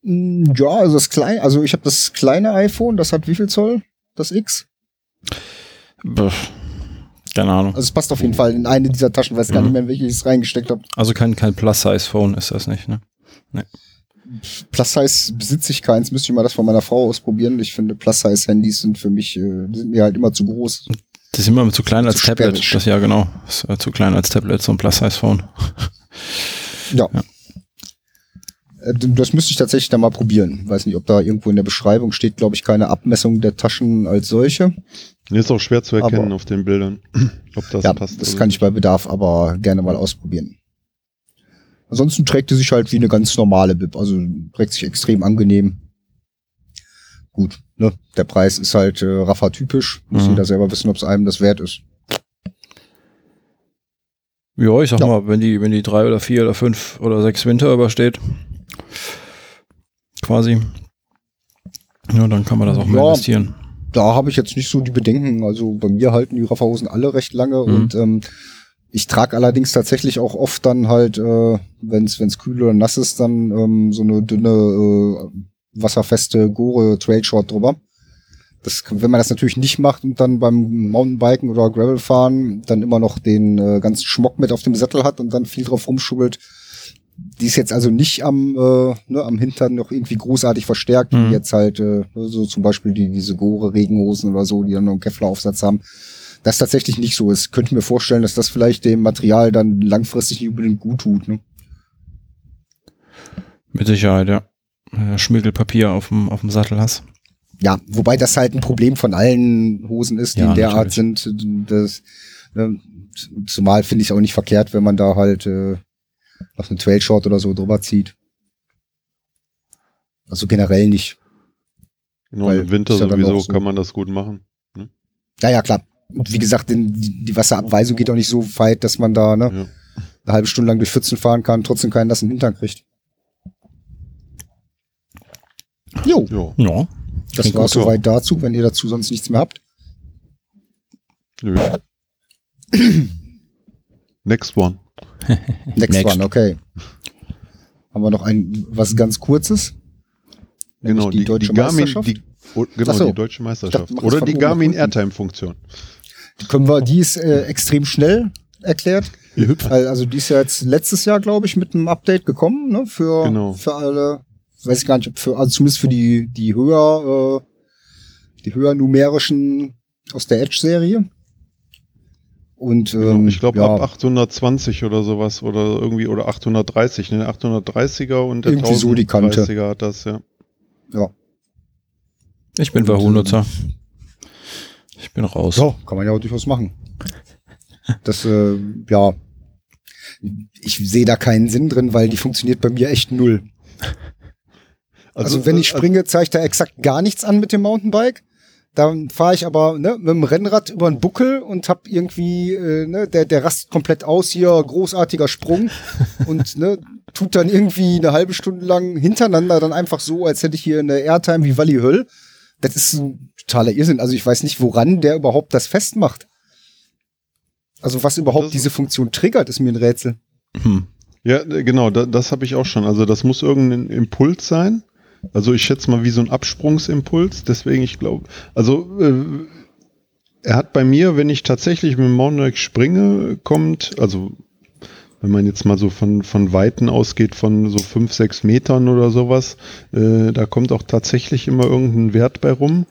Mm, Ja, also das kleine, also ich habe das kleine iPhone, das hat wie viel Zoll? Das X? Pff, Keine Ahnung. Also es passt auf jeden Fall in eine dieser Taschen, weiß gar Mhm. nicht mehr, in welche ich es reingesteckt habe. Also kein, kein Plus-Size-Phone ist das nicht, ne? Plus Size besitze ich keins, müsste ich mal das von meiner Frau ausprobieren. Ich finde Plus Size Handys sind für mich, äh, die sind mir halt immer zu groß. Das ist immer zu klein als Zu Tablet. sperrig. Das ja genau. Das ist äh, zu klein als Tablet, so ein Plus-Size-Phone. Ja. Ja. Äh, Das müsste ich tatsächlich dann mal probieren. Weiß nicht, ob da irgendwo in der Beschreibung steht, glaube ich, keine Abmessung der Taschen als solche. Ist auch schwer zu erkennen Aber- auf den Bildern, ob das ja, passt. das kann ich bei Bedarf aber gerne mal ausprobieren. Ansonsten trägt die sich halt wie eine ganz normale Bib, also trägt sich extrem angenehm. Gut, ne? Der Preis ist halt äh, Rafa-typisch. Muss Mhm. jeder selber wissen, ob es einem das wert ist. Ja, ich sag Ja. mal, wenn die, wenn die drei oder vier oder fünf oder sechs Winter übersteht, quasi, ja, dann kann man das auch mal Ja. investieren. Da habe ich jetzt nicht so die Bedenken. Also bei mir halten die Rafa-Hosen alle recht lange Mhm. und ähm, ich trage allerdings tatsächlich auch oft dann halt, äh, wenn es kühl oder nass ist, dann ähm, so eine dünne, äh, wasserfeste Gore Trailshort drüber. Das, wenn man das natürlich nicht macht und dann beim Mountainbiken oder Gravelfahren dann immer noch den äh, ganzen Schmock mit auf dem Sattel hat und dann viel drauf rumschubbelt, die ist jetzt also nicht am, äh, ne, am Hintern noch irgendwie großartig verstärkt, Mhm. wie jetzt halt äh, so zum Beispiel die, diese Gore-Regenhosen oder so, die dann noch einen Kevlar-Aufsatz haben. Das tatsächlich nicht so ist. Könnte mir vorstellen, dass das vielleicht dem Material dann langfristig nicht unbedingt gut tut. Ne? Mit Sicherheit, ja. Äh, Schmirgelpapier auf dem, auf dem Sattel hast. Ja, wobei das halt ein Problem von allen Hosen ist, die Ja, in der natürlich. Art sind. Das, ne, zumal finde ich es auch nicht verkehrt, wenn man da halt äh, noch eine Trailshort oder so drüber zieht. Also generell nicht. Genau, weil im Winter sowieso so. kann man das gut machen. Ja, ja, klar. Und wie gesagt, die, Wasserabweisung geht auch nicht so weit, dass man da ne, Ja. eine halbe Stunde lang durch Pfützen fahren kann, trotzdem keinen nassen Hintern kriegt. Jo. Ja. das war soweit dazu, wenn ihr dazu sonst nichts mehr habt. Nö. Next one. Next, Next. one, okay. Haben wir noch ein was ganz kurzes? Genau, die, deutsche Garmin, Meisterschaft. die, oh, genau, so. die deutsche Meisterschaft. Oder die Garmin. Airtime-Funktion. Die können wir, die ist äh, extrem schnell erklärt. Weil, Also die ist ja jetzt letztes Jahr, glaube ich, mit einem Update gekommen, ne? Für, Genau. für alle, weiß ich gar nicht, ob für, also zumindest für die, die höher, äh, die höher numerischen aus der Edge-Serie. Und ähm, Genau, ich glaube ja, ab 820 oder sowas oder irgendwie oder 830, ne? 830er und der Irgendwie so die Kante. 1030er hat das, ja. ja. Ich bin Wahoo-Nutzer. Ich bin raus. ja, kann man ja auch durchaus machen. Das, äh, ja, ich sehe da keinen Sinn drin, weil die funktioniert bei mir echt null. Also, wenn ich äh, springe, zeigt er exakt gar nichts an mit dem Mountainbike. Dann fahre ich aber ne, mit dem Rennrad über einen Buckel und hab irgendwie, äh, ne, der, der rastet komplett aus hier, großartiger Sprung und ne, tut dann irgendwie eine halbe Stunde lang hintereinander dann einfach so, als hätte ich hier eine Airtime wie Wally Höll. Das ist ein totaler Irrsinn. Also ich weiß nicht, woran der überhaupt das festmacht. Also was überhaupt Das- diese Funktion triggert, ist mir ein Rätsel. Hm. Ja, genau, da, das habe ich auch schon. Also das muss irgendein Impuls sein. Also ich schätze mal wie so ein Absprungsimpuls. Deswegen, ich glaube, also äh, er hat bei mir, wenn ich tatsächlich mit dem Mountainbike springe, kommt, also wenn man jetzt mal so von, von Weiten ausgeht, von so fünf, sechs Metern oder sowas, äh, da kommt auch tatsächlich immer irgendein Wert bei rum.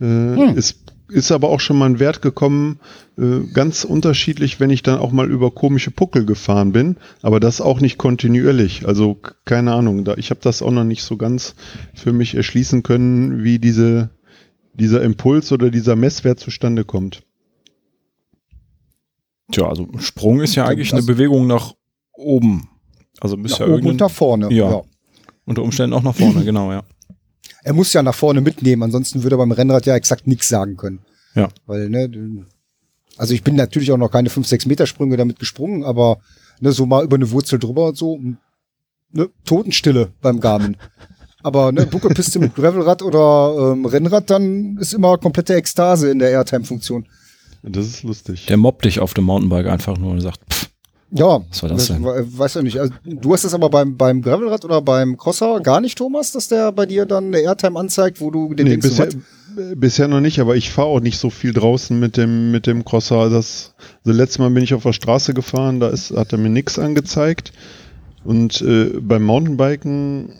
Äh, ist, ist aber auch schon mal ein Wert gekommen, äh, ganz unterschiedlich, wenn ich dann auch mal über komische Puckel gefahren bin, aber das auch nicht kontinuierlich. Also keine Ahnung, da, ich habe das auch noch nicht so ganz für mich erschließen können, wie diese, dieser Impuls oder dieser Messwert zustande kommt. Tja, also Sprung ist ja eigentlich eine Bewegung nach oben. Also Nach bisher oben und nach vorne. Ja. unter Umständen auch nach vorne, genau, ja. Er muss ja nach vorne mitnehmen, ansonsten würde er beim Rennrad ja exakt nichts sagen können. Ja. Weil, ne, du- also ich bin natürlich auch noch keine 5, 6 Meter Sprünge damit gesprungen, aber ne, so mal über eine Wurzel drüber und so, ne, Totenstille beim Garmin. Aber ne, Buckelpiste mit Gravelrad oder ähm, Rennrad, dann ist immer komplette Ekstase in der Airtime-Funktion. Das ist lustig. Der mobbt dich auf dem Mountainbike einfach nur und sagt, pff, Ja, Was war das denn? we- Weiß ja nicht. Also, du hast es aber beim, beim Gravelrad oder beim Crosser gar nicht, Thomas, dass der bei dir dann eine Airtime anzeigt, wo du den Nee, denkst, bisher, äh, bisher noch nicht, aber ich fahre auch nicht so viel draußen mit dem, mit dem Crosser. Das, also letztes Mal bin ich auf der Straße gefahren, da ist, hat er mir nichts angezeigt. Und äh, beim Mountainbiken,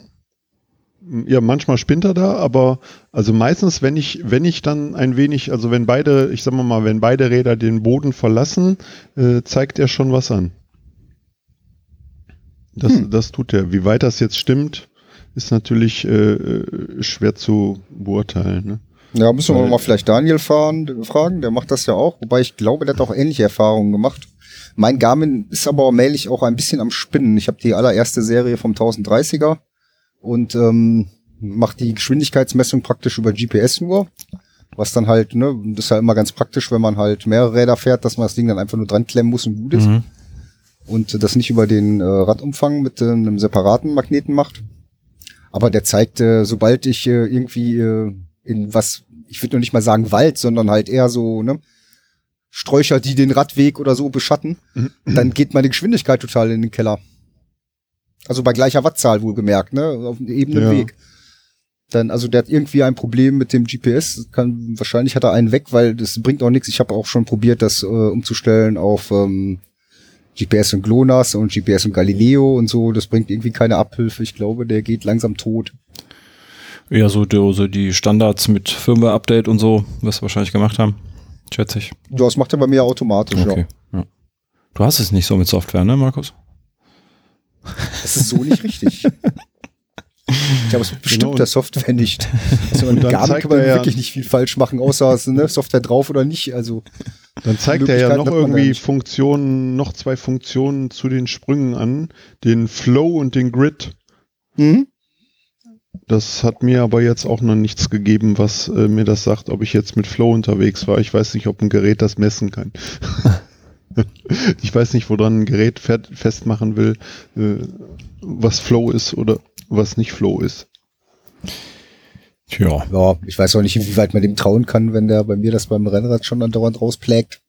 ja, manchmal spinnt er da, aber also meistens, wenn ich, wenn ich dann ein wenig, also wenn beide, ich sag mal mal, wenn beide Räder den Boden verlassen, äh, zeigt er schon was an. Das, das tut er. Wie weit das jetzt stimmt, ist natürlich äh, äh, schwer zu beurteilen. Ne? Ja, müssen wir Weil- mal vielleicht Daniel fahren, fragen, der macht das ja auch, wobei ich glaube, der hat auch ähnliche Erfahrungen gemacht. Mein Garmin ist aber allmählich auch ein bisschen am Spinnen. Ich habe die allererste Serie vom 1030er und ähm, mache die Geschwindigkeitsmessung praktisch über GPS nur. Was dann halt, ne, das ist ja immer ganz praktisch, wenn man halt mehrere Räder fährt, dass man das Ding dann einfach nur dran klemmen muss und gut ist. mhm. Und das nicht über den äh, Radumfang mit äh, einem separaten Magneten macht. Aber der zeigt, äh, sobald ich äh, irgendwie äh, in was, ich würde noch nicht mal sagen Wald, sondern halt eher so, ne, Sträucher, die den Radweg oder so beschatten, dann geht meine Geschwindigkeit total in den Keller. Also bei gleicher Wattzahl wohlgemerkt, ne, auf einem ebenen Ja. Weg. Dann, also der hat irgendwie ein Problem mit dem GPS. Kann, wahrscheinlich hat er einen weg, weil das bringt auch nichts. Ich habe auch schon probiert, das äh, umzustellen auf ähm, GPS und GLONASS und GPS und Galileo und so. Das bringt irgendwie keine Abhilfe. Ich glaube, der geht langsam tot. Eher so, die- so die Standards mit Firmware-Update und so, was wir wahrscheinlich gemacht haben, schätze ich. Ja, Das macht er bei mir automatisch, Okay. Ja. Du hast es nicht so mit Software, ne, Markus? ja. Das ist so nicht richtig. Ich habe es mit bestimmter Genau. Software nicht. Also mit Garmin kann man ja- wirklich nicht viel falsch machen, außer eine Software drauf oder nicht. Also Dann zeigt er ja noch irgendwie. Funktionen, noch zwei Funktionen zu den Sprüngen an, den Flow und den Grid. mhm. Das hat mir aber jetzt auch noch nichts gegeben, was äh, mir das sagt, ob ich jetzt mit Flow unterwegs war. Ich weiß nicht, ob ein Gerät das messen kann. ich weiß nicht, woran ein Gerät fe- festmachen will, äh, was Flow ist oder was nicht Flow ist. Tja. Ja, ich weiß auch nicht, inwieweit man dem trauen kann, wenn der bei mir das beim Rennrad schon andauernd rausplägt.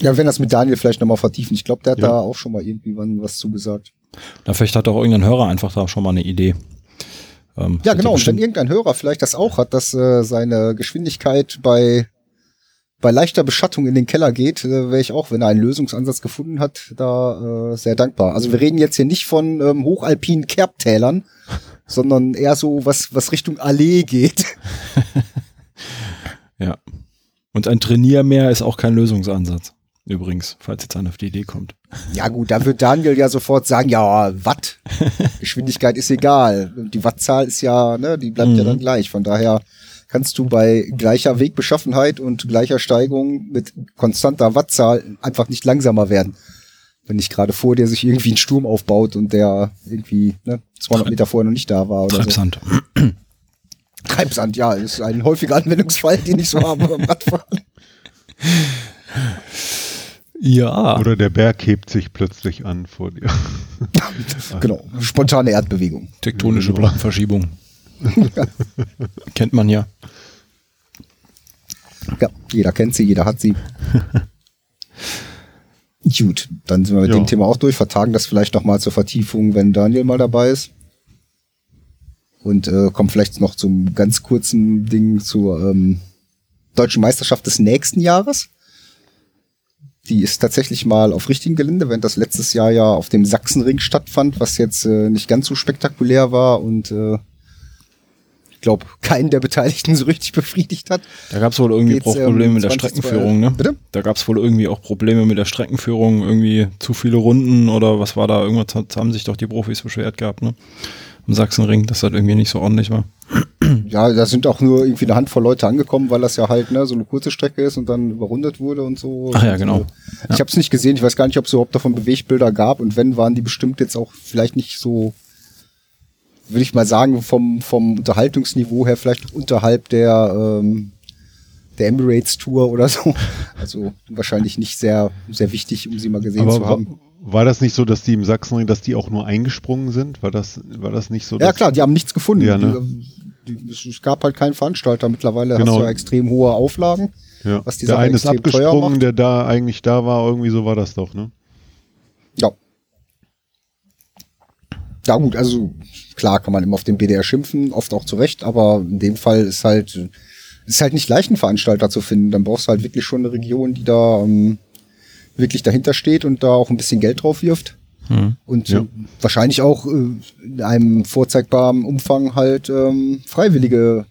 Ja, wenn das mit Daniel vielleicht nochmal vertiefen. Ich glaube, der hat Ja. da auch schon mal irgendwie was zugesagt. Da vielleicht hat auch irgendein Hörer einfach da schon mal eine Idee. Ähm, Ja, genau. Und wenn irgendein Hörer vielleicht das auch hat, dass äh, seine Geschwindigkeit bei, bei leichter Beschattung in den Keller geht, äh, wäre ich auch, wenn er einen Lösungsansatz gefunden hat, da äh, sehr dankbar. Also wir reden jetzt hier nicht von ähm, hochalpinen Kerbtälern, sondern eher so was, was Richtung Allee geht. Ja. Und ein Trainiermeer ist auch kein Lösungsansatz. Übrigens, falls jetzt einer auf die Idee kommt. Ja gut, da wird Daniel ja sofort sagen, ja, Watt, Geschwindigkeit ist egal. Die Wattzahl ist ja, ne, die bleibt ja Mhm. dann gleich. Von daher kannst du bei gleicher Wegbeschaffenheit und gleicher Steigung mit konstanter Wattzahl einfach nicht langsamer werden. Wenn nicht gerade vor dir sich irgendwie ein Sturm aufbaut und der irgendwie ne, 200 Meter vorher noch nicht da war oder so. Treibsand. Treibsand, ja, ist ein häufiger Anwendungsfall, den ich so habe beim Radfahren. Ja. Oder der Berg hebt sich plötzlich an vor dir. Genau, spontane Erdbewegung. Tektonische Genau. Plattenverschiebung. Kennt man ja. Ja, jeder kennt sie, jeder hat sie. Gut, dann sind wir mit Ja. dem Thema auch durch. Vertagen das vielleicht noch mal zur Vertiefung, wenn Daniel mal dabei ist. Und äh, kommen vielleicht noch zum ganz kurzen Ding zur ähm, deutschen Meisterschaft des nächsten Jahres. Die ist tatsächlich mal auf richtigem Gelände, während das letztes Jahr ja auf dem Sachsenring stattfand, was jetzt äh, nicht ganz so spektakulär war und äh, ich glaube, keinen der Beteiligten so richtig befriedigt hat. Da gab es wohl irgendwie Geht's, auch Probleme ähm, mit der 20, Streckenführung, ne? Bitte? Da gab es wohl irgendwie auch Probleme mit der Streckenführung, irgendwie zu viele Runden oder was war da? Irgendwas hat- haben sich doch die Profis beschwert gehabt, ne? Im Sachsenring, dass das irgendwie nicht so ordentlich war. Ja, da sind auch nur irgendwie eine Handvoll Leute angekommen, weil das ja halt ne, so eine kurze Strecke ist und dann überrundet wurde und so. Ach ja, genau. äh, Ich habe es nicht gesehen. Ich weiß gar nicht, ob es überhaupt davon Bewegbilder gab und wenn, waren die bestimmt jetzt auch vielleicht nicht so, würde ich mal sagen, vom, vom Unterhaltungsniveau her vielleicht unterhalb der, ähm, der Emirates Tour oder so. Also wahrscheinlich nicht sehr, sehr wichtig, um sie mal gesehen Aber zu haben. war das nicht so, dass die im Sachsenring, dass die auch nur eingesprungen sind? War das, war das nicht so? Ja klar, die haben nichts gefunden. Ja, ne? die, die, es gab halt keinen Veranstalter. Mittlerweile Genau. hast du ja extrem hohe Auflagen. Ja. was die der Sache eine ist abgesprungen, der da eigentlich da war, irgendwie so war das doch, ne? Ja. Ja gut, also klar kann man immer auf den BDR schimpfen, oft auch zu Recht, aber in dem Fall ist halt ist halt nicht leicht, einen Veranstalter zu finden. Dann brauchst du halt wirklich schon eine Region, die da ähm, wirklich dahinter steht und da auch ein bisschen Geld drauf wirft. Hm. Und Ja. wahrscheinlich auch äh, in einem vorzeigbaren Umfang halt ähm, Freiwillige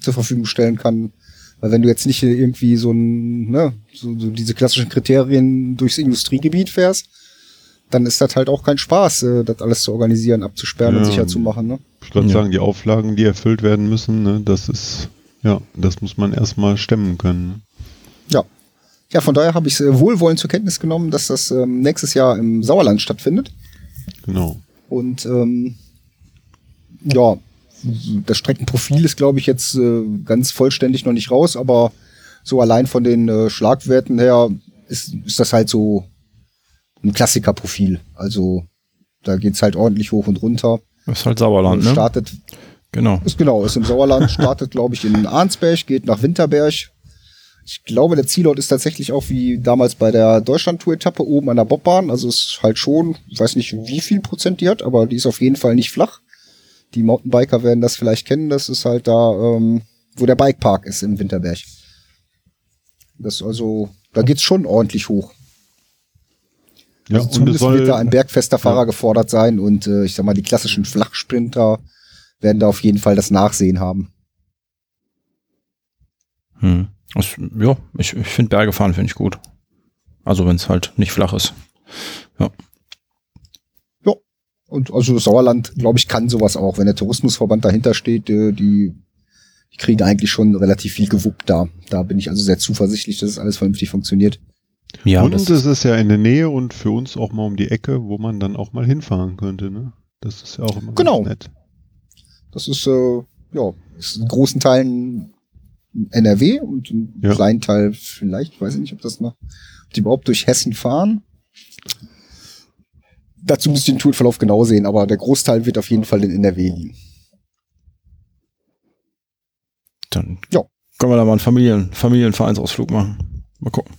zur Verfügung stellen kann. Weil wenn du jetzt nicht irgendwie so ein, ne, so, so diese klassischen Kriterien durchs Industriegebiet fährst, dann ist das halt auch kein Spaß, äh, das alles zu organisieren, abzusperren und Ja. sicher zu machen. Ne? Ich würde Ja. sagen, die Auflagen, die erfüllt werden müssen, ne, das ist, ja, das muss man erstmal stemmen können. Ne? Ja. Ja, von daher habe ich äh, wohlwollend zur Kenntnis genommen, dass das ähm, nächstes Jahr im Sauerland stattfindet. Genau. Und ähm, ja, das Streckenprofil ist, glaube ich, jetzt äh, ganz vollständig noch nicht raus, aber so allein von den äh, Schlagwerten her ist, ist das halt so ein Klassikerprofil. Also da geht's halt ordentlich hoch und runter. Das ist halt Sauerland, ne? Startet, Genau. ist genau, ist im Sauerland, startet, glaube ich, in Arnsberg, geht nach Winterberg. Ich glaube, der Zielort ist tatsächlich auch wie damals bei der Deutschland-Tour-Etappe oben an der Bobbahn. Also es ist halt schon, ich weiß nicht, wie viel Prozent die hat, aber die ist auf jeden Fall nicht flach. Die Mountainbiker werden das vielleicht kennen. Das ist halt da, ähm, wo der Bikepark ist im Winterberg. Das ist also, da geht's schon ordentlich hoch. Ja, also zumindest soll, wird da ein bergfester Fahrer Ja. gefordert sein und äh, ich sag mal, die klassischen Flachsprinter werden da auf jeden Fall das Nachsehen haben. Hm. Das, ja, ich, ich finde Berge fahren finde ich gut. Also wenn es halt nicht flach ist. Und also das Sauerland, glaube ich, kann sowas auch. Wenn der Tourismusverband dahinter steht, äh, die, die kriegen eigentlich schon relativ viel gewuppt da. Da bin ich also sehr zuversichtlich, dass es alles vernünftig funktioniert. Ja, und das es ist ja in der Nähe und für uns auch mal um die Ecke, wo man dann auch mal hinfahren könnte, ne? Das ist ja auch immer Genau. ganz nett. Das ist, äh, ja, ist in großen Teilen NRW und einen Ja. kleinen Teil vielleicht, ich weiß nicht, ob das noch, ob die überhaupt durch Hessen fahren. Dazu müsst ihr den Tourverlauf genau sehen, aber der Großteil wird auf jeden Fall in NRW liegen. Dann Ja. können wir da mal einen Familien, Familienvereinsausflug machen. Mal gucken.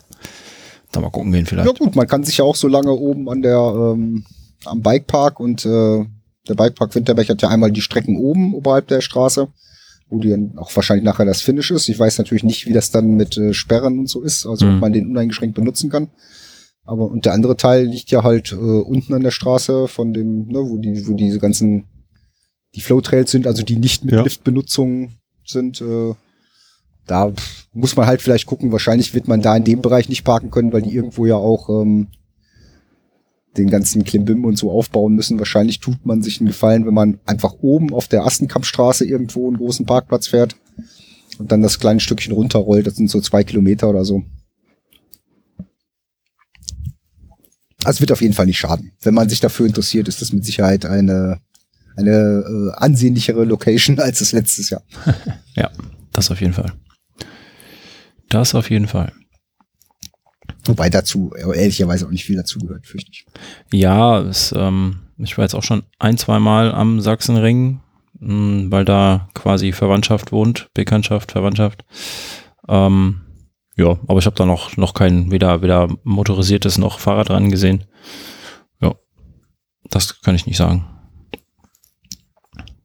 Da mal gucken gehen vielleicht. Ja gut, man kann sich ja auch so lange oben an der ähm, am Bikepark und äh, der Bikepark Winterberg hat ja einmal die Strecken oben oberhalb der Straße, wo die dann auch wahrscheinlich nachher das Finish ist. Ich weiß natürlich nicht, wie das dann mit äh, Sperren und so ist, also Mhm. ob man den uneingeschränkt benutzen kann. Aber und der andere Teil liegt ja halt äh, unten an der Straße von dem, ne, wo die, wo diese ganzen die Flow Trails sind, also die nicht mit Ja. Liftbenutzung sind. Äh, da muss man halt vielleicht gucken. Wahrscheinlich wird man da in dem Bereich nicht parken können, weil die irgendwo ja auch ähm, den ganzen Klimbim und so aufbauen müssen. Wahrscheinlich tut man sich einen Gefallen, wenn man einfach oben auf der Astenkampfstraße irgendwo einen großen Parkplatz fährt und dann das kleine Stückchen runterrollt. Das sind so zwei Kilometer oder so. Also wird auf jeden Fall nicht schaden. Wenn man sich dafür interessiert, ist das mit Sicherheit eine, eine äh, ansehnlichere Location als das letztes Jahr. Ja, das auf jeden Fall. Das auf jeden Fall. Wobei dazu ehrlicherweise auch nicht viel dazugehört, fürchte ich. Ja, es, ähm, ich war jetzt auch schon ein, zwei Mal am Sachsenring, mh, weil da quasi Verwandtschaft wohnt, Bekanntschaft, Verwandtschaft. Ähm, ja, aber ich habe da noch, noch kein, weder, weder motorisiertes noch Fahrradrennen gesehen. Ja, das kann ich nicht sagen.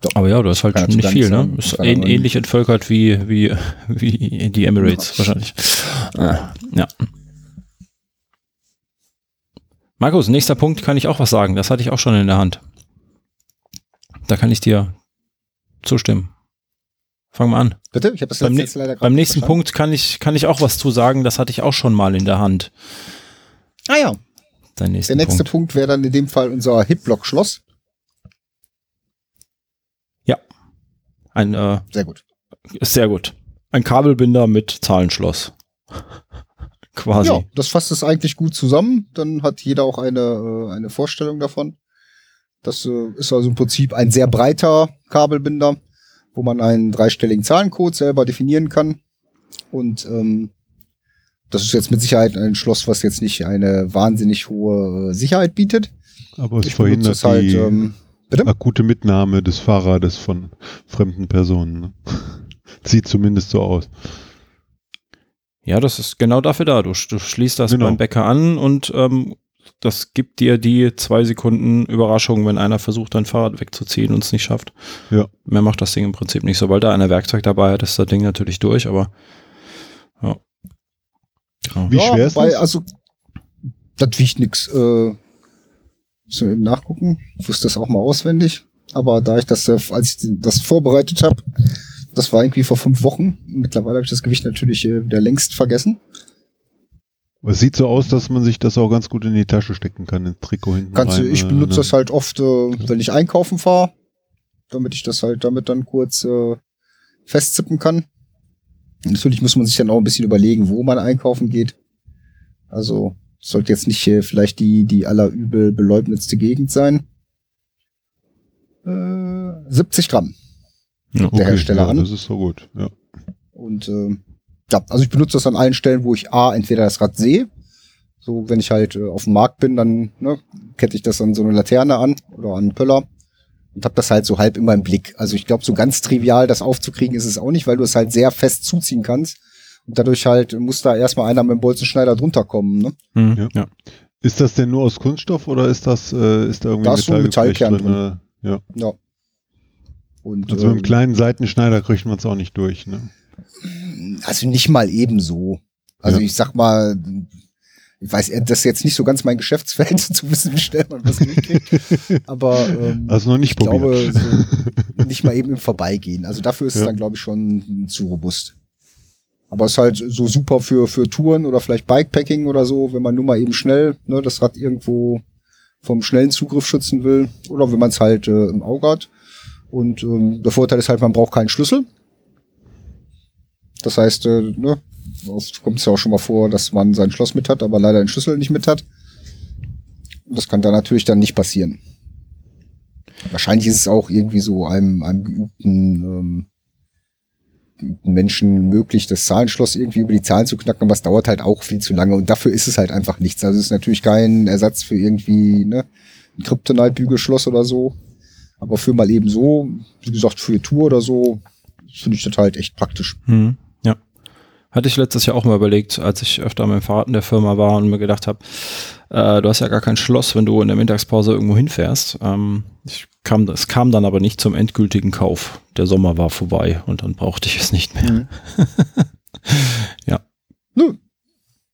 Doch. Aber ja, du hast halt nicht viel, ne? Ist ähn, aber- ähnlich entvölkert wie, wie, wie die Emirates wahrscheinlich. Ah, ja. Markus, nächster Punkt kann ich auch was sagen. Das hatte ich auch schon in der Hand. Da kann ich dir zustimmen. Fang mal an. Bitte? Ich habe das Beim, jetzt leider gerade beim nächsten verstanden. Punkt kann ich, kann ich auch was zu sagen. Das hatte ich auch schon mal in der Hand. Ah ja, Dein nächster der nächste Punkt. Punkt wäre dann in dem Fall unser Hip-Block-Schloss. Ein, äh, Sehr gut. ist sehr gut. Ein Kabelbinder mit Zahlenschloss. Quasi. Ja, das fasst es eigentlich gut zusammen. Dann hat jeder auch eine, äh, eine Vorstellung davon. Das äh, ist also im Prinzip ein sehr breiter Kabelbinder, wo man einen dreistelligen Zahlencode selber definieren kann. Und ähm, das ist jetzt mit Sicherheit ein Schloss, was jetzt nicht eine wahnsinnig hohe äh, Sicherheit bietet. Aber es Ich benutze verhindert es halt, die ähm, bitte? akute Mitnahme des Fahrrades von fremden Personen. Ne? Sieht zumindest so aus. Ja, das ist genau dafür da. Du, du schließt das Genau. beim Bäcker an und ähm, das gibt dir die zwei Sekunden Überraschung, wenn einer versucht, dein Fahrrad wegzuziehen und es nicht schafft. Ja. Mehr macht das Ding im Prinzip nicht. Sobald da einer Werkzeug dabei hat, ist das Ding natürlich durch, aber ja. Wie schwer ist das? Also, das wiegt nix. Äh, so eben nachgucken. Ich wusste das auch mal auswendig. Aber da ich das, äh, als ich das vorbereitet habe, das war irgendwie vor fünf Wochen. Mittlerweile habe ich das Gewicht natürlich äh, wieder längst vergessen. Es sieht so aus, dass man sich das auch ganz gut in die Tasche stecken kann, ins Trikot hinten Kannst du, rein. ich äh, benutze ne? das halt oft, äh, wenn ich einkaufen fahre, damit ich das halt damit dann kurz äh, festzippen kann. Natürlich muss man sich dann auch ein bisschen überlegen, wo man einkaufen geht. Also sollte jetzt nicht äh, vielleicht die, die allerübel beleumdetste Gegend sein. Äh, 70 Gramm. Ja. der Hersteller ja, an. Das ist so gut, ja. Und äh, ja, also ich benutze das an allen Stellen, wo ich A, entweder das Rad sehe. So, wenn ich halt äh, auf dem Markt bin, dann ne, kette ich das an so eine Laterne an oder an einen Pöller und habe das halt so halb immer im Blick. Also ich glaube, so ganz trivial das aufzukriegen ist es auch nicht, weil du es halt sehr fest zuziehen kannst. Und dadurch halt muss da erstmal einer mit dem Bolzenschneider drunter kommen. Ne? Hm, Ja. ja. Ist das denn nur aus Kunststoff oder ist das äh, ist da irgendwie Da ist so ein Metallgeflecht Metallkern drin? Ja. Ja. Und, Also mit ähm, einem kleinen Seitenschneider kriegt man es auch nicht durch. Ne? Also nicht mal ebenso. Also Ja. ich sag mal, ich weiß, das ist jetzt nicht so ganz mein Geschäftsfeld zu wissen, wie schnell man was durchkriegt. Aber ähm, Also noch nicht ich glaube, probiert. so nicht mal eben im Vorbeigehen. Also dafür ist es Ja. dann, glaube ich, schon zu robust. Aber es ist halt so super für, für Touren oder vielleicht Bikepacking oder so, wenn man nur mal eben schnell ne, das Rad irgendwo vom schnellen Zugriff schützen will oder wenn man es halt äh, im Auge hat. Und ähm, der Vorteil ist halt, man braucht keinen Schlüssel. Das heißt, äh, ne, oft kommt es ja auch schon mal vor, dass man sein Schloss mit hat, aber leider den Schlüssel nicht mit hat. Das kann da natürlich dann nicht passieren. Wahrscheinlich ist es auch irgendwie so einem, einem geübten, ähm, geübten Menschen möglich, das Zahlenschloss irgendwie über die Zahlen zu knacken, aber dauert halt auch viel zu lange und dafür ist es halt einfach nichts. Also es ist natürlich kein Ersatz für irgendwie ne, ein Kryptonite-Bügelschloss oder so. Aber für mal eben so, wie gesagt, für Tour oder so, finde ich das halt echt praktisch. Hm. Hatte ich letztes Jahr auch mal überlegt, als ich öfter mit dem Fahrrad in der Firma war und mir gedacht habe, äh, du hast ja gar kein Schloss, wenn du in der Mittagspause irgendwo hinfährst. Ähm, kam, es kam dann aber nicht zum endgültigen Kauf. Der Sommer war vorbei und dann brauchte ich es nicht mehr. Mhm. Ja. Nö.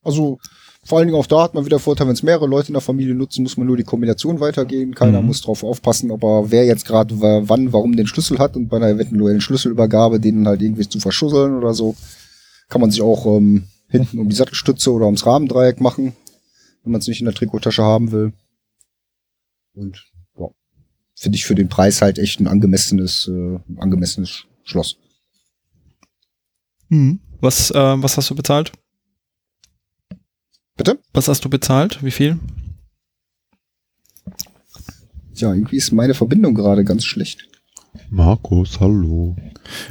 Also vor allen Dingen auch da hat man wieder Vorteil, wenn es mehrere Leute in der Familie nutzen, muss man nur die Kombination weitergehen. Keiner Mhm. muss drauf aufpassen, ob er wer jetzt gerade wa- wann, warum den Schlüssel hat und bei einer eventuellen Schlüsselübergabe den halt irgendwie zu verschusseln oder so. Kann man sich auch ähm, hinten um die Sattelstütze oder ums Rahmendreieck machen, wenn man es nicht in der Trikottasche haben will. Und ja, finde ich für den Preis halt echt ein angemessenes, äh, ein angemessenes Schloss. Was, äh, was hast du bezahlt? Bitte? Was hast du bezahlt? Wie viel? Ja, irgendwie ist meine Verbindung gerade ganz schlecht. Markus, hallo.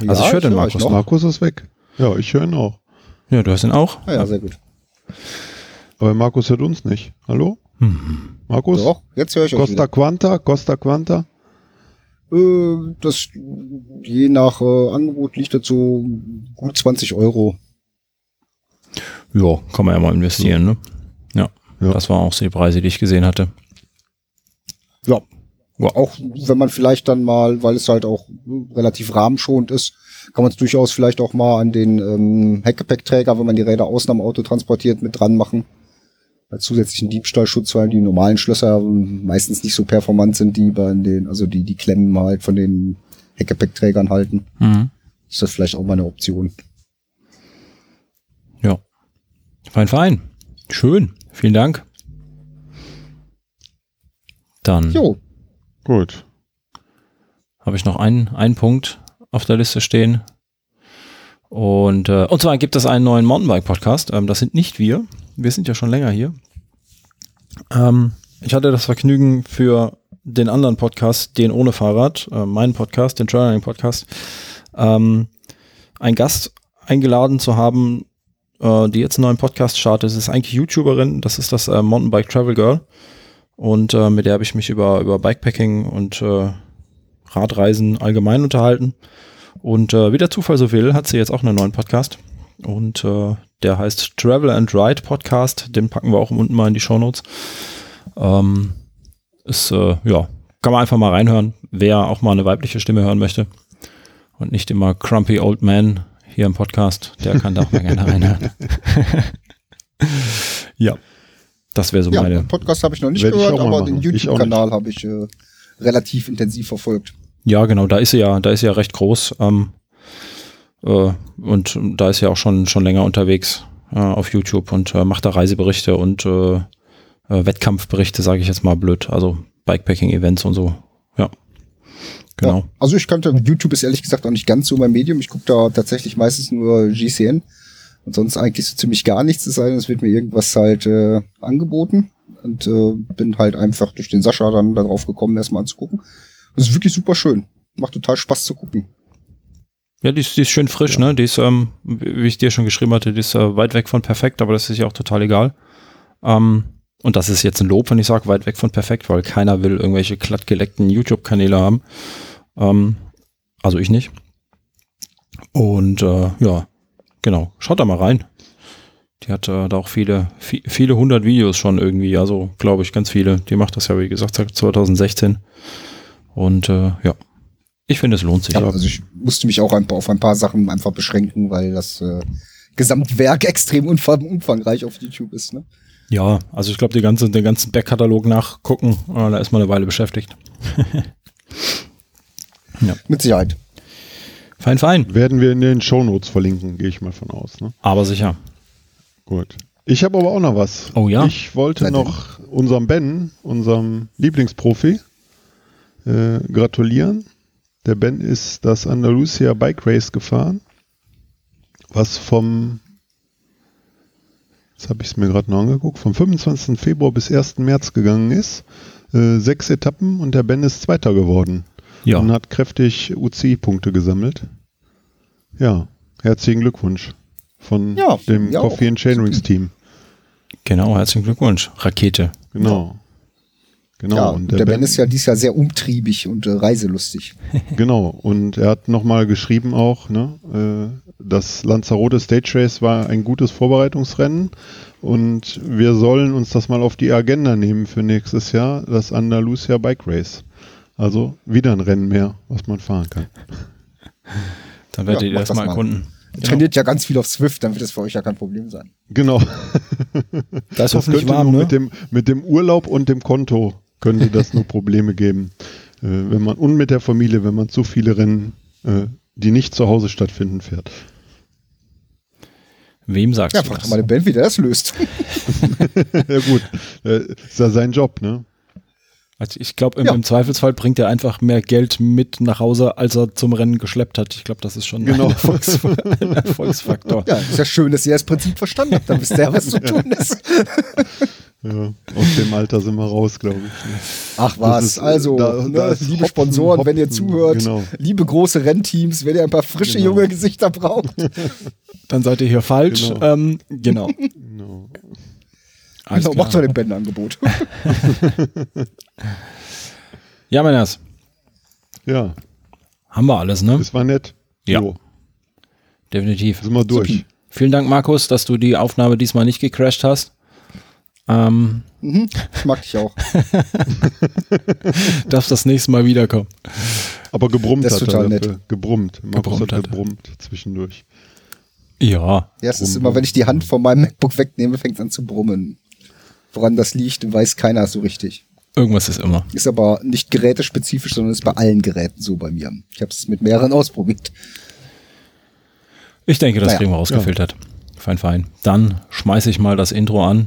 Also ich höre den höre Markus. Markus ist weg. Ja, ich höre ihn auch. Ja, du hast ihn auch. Ah, ja, sehr gut. Aber Markus hört uns nicht. Hallo? Hm. Markus? Doch, jetzt höre ich euch Costa Quanta? Costa Quanta? Äh, das je nach äh, Angebot liegt das so gut 20 Euro. Ja, kann man ja mal investieren, ne? Ja. Ja. Das waren auch so die Preise, die ich gesehen hatte. Ja. Ja. Auch wenn man vielleicht dann mal, weil es halt auch relativ rahmenschonend ist, kann man es durchaus vielleicht auch mal an den ähm, Heckgepäckträger, wenn man die Räder außen am Auto transportiert, mit dran machen. Als zusätzlichen Diebstahlschutz, weil die normalen Schlösser ähm, meistens nicht so performant sind, die bei den, also die, die Klemmen halt von den Heckgepäckträgern halten. Mhm. Ist das vielleicht auch mal eine Option. Ja. Fein, fein. Schön. Vielen Dank. Dann Jo, Gut. habe ich noch einen, einen Punkt auf der Liste stehen. Und, äh, und zwar gibt es einen neuen Mountainbike-Podcast. Ähm, das sind nicht wir. Wir sind ja schon länger hier. Ähm, ich hatte das Vergnügen für den anderen Podcast, den ohne Fahrrad, äh, meinen Podcast, den Trailrunning Podcast, ähm, einen Gast eingeladen zu haben, äh, die jetzt einen neuen Podcast startet. Es ist eigentlich YouTuberin, das ist das äh, Mountainbike Travel Girl. Und äh, mit der habe ich mich über, über Bikepacking und äh, Radreisen allgemein unterhalten. Und äh, wie der Zufall so will, hat sie jetzt auch einen neuen Podcast. Und äh, der heißt Travel and Ride Podcast. Den packen wir auch unten mal in die Shownotes. Ähm, ist, äh, ja, kann man einfach mal reinhören, wer auch mal eine weibliche Stimme hören möchte. Und nicht immer Crumpy Old Man hier im Podcast. Der kann da auch mal gerne reinhören. ja, das wäre so ja, meine. den Podcast habe ich noch nicht Werd ich gehört, aber den. Ich YouTube-Kanal habe ich äh, relativ intensiv verfolgt. Ja, genau, da ist sie ja, da ist sie ja recht groß. Ähm, äh, und da ist sie auch schon, schon länger unterwegs äh, auf YouTube und äh, macht da Reiseberichte und äh, äh, Wettkampfberichte, sage ich jetzt mal blöd. Also Bikepacking-Events und so. Ja. Genau. Ja, also ich kannte, YouTube ist ehrlich gesagt auch nicht ganz so mein Medium. Ich gucke da tatsächlich meistens nur GCN und sonst eigentlich so ziemlich gar nichts, es sei denn, es wird mir irgendwas halt äh, angeboten und äh, bin halt einfach durch den Sascha dann darauf gekommen, erstmal anzugucken. Das ist wirklich super schön. Macht total Spaß zu gucken. Ja, die ist, die ist schön frisch, ne? Die ist, ähm, wie ich dir schon geschrieben hatte, die ist äh, weit weg von perfekt, aber das ist ja auch total egal. Ähm, und das ist jetzt ein Lob, wenn ich sage, weit weg von perfekt, weil keiner will irgendwelche glattgeleckten YouTube-Kanäle haben. Ähm, also ich nicht. Und äh, ja, genau, schaut da mal rein. Die hat äh, da auch viele, vi- viele hundert Videos schon irgendwie, also glaube ich, ganz viele. Die macht das ja, wie gesagt, seit 2016. Und äh, ja, ich finde, es lohnt sich. Ja, also ich musste mich auch ein paar, auf ein paar Sachen einfach beschränken, weil das äh, Gesamtwerk extrem umfang, umfangreich auf YouTube ist. Ne? Ja, also ich glaube, die ganze, den ganzen Backkatalog nachgucken, äh, da ist man eine Weile beschäftigt. Mit Sicherheit. Fein, fein. Werden wir in den Shownotes verlinken, gehe ich mal von aus. Ne? Aber sicher. Gut. Ich habe aber auch noch was. Oh ja? Ich wollte denn. noch unserem Ben, unserem Lieblingsprofi, äh, gratulieren. Der Ben ist das Andalusia Bike Race gefahren, was vom, jetzt habe ich es mir gerade noch angeguckt, vom 25. Februar bis 1. März gegangen ist. Äh, sechs Etappen und der Ben ist Zweiter geworden Ja. und hat kräftig UCI-Punkte gesammelt. Ja, herzlichen Glückwunsch von Ja, dem ja, Coffee auch. and Chainrings Team. Genau, herzlichen Glückwunsch. Rakete. Genau. Genau. ja, und und der, ben, ist ja dieses Jahr sehr umtriebig und äh, reiselustig. Genau. Und er hat nochmal geschrieben auch, ne, äh, das Lanzarote Stage Race war ein gutes Vorbereitungsrennen und wir sollen uns das mal auf die Agenda nehmen für nächstes Jahr, das Andalusia Bike Race. Also wieder ein Rennen mehr, was man fahren kann. Dann werdet Ja, ihr das das mal erkunden. Er trainiert ja ganz viel auf Swift, dann wird das für euch ja kein Problem sein. Genau. Da ist Das hoffentlich könnte warm, nur ne? mit, dem, mit dem Urlaub und dem Konto könnte das nur Probleme geben. Äh, wenn man und mit der Familie, wenn man zu viele Rennen, äh, die nicht zu Hause stattfinden, fährt. Wem sagst Ja, du das? doch mal den Ben, wie der das löst. ja gut, äh, ist ja sein Job, ne? Also ich glaube, im, Ja. im Zweifelsfall bringt er einfach mehr Geld mit nach Hause, als er zum Rennen geschleppt hat. Ich glaube, das ist schon Genau. ein, Erfolgs ein Erfolgsfaktor. Ja, ist ja schön, dass ihr das Prinzip verstanden habt. Dann wisst ihr ja, was zu tun ist. Ja, aus dem Alter sind wir raus, glaube ich. Ne? Ach was, ist, äh, also, da- ne, da liebe Hopfen, Sponsoren, wenn ihr Hopfen, zuhört, genau. liebe große Rennteams, wenn ihr ein paar frische Genau. junge Gesichter braucht. Dann seid ihr hier falsch. Genau. Ähm, genau. Genau. Alles Genau, klar. macht doch den Ben ein Angebot. Ja, Männers, Ja, haben wir alles, ne? das war nett. Ja. Jo, Definitiv. sind wir durch. Supi. Vielen Dank, Markus, dass du die Aufnahme diesmal nicht gecrashed hast. Ähm, Mhm, ich mag dich auch. darfst das nächste Mal wiederkommen. Aber gebrummt Das ist hat total er dafür. Gebrummt. Markus Gebrummt hat er. gebrummt zwischendurch. Ja, Ja, es ist immer, wenn ich die Hand von meinem MacBook wegnehme, fängt es an zu brummen. Woran das liegt, weiß keiner so richtig. irgendwas ist immer. Ist aber nicht gerätespezifisch, sondern ist bei allen Geräten so bei mir. Ich habe es mit mehreren ausprobiert. Ich denke, das Naja, kriegen wir rausgefiltert. Fein, fein. Dann schmeiße ich mal das Intro an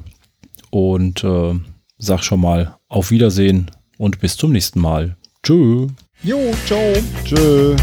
und äh, sag schon mal auf Wiedersehen und bis zum nächsten Mal. Tschö. Jo, ciao. Tschö.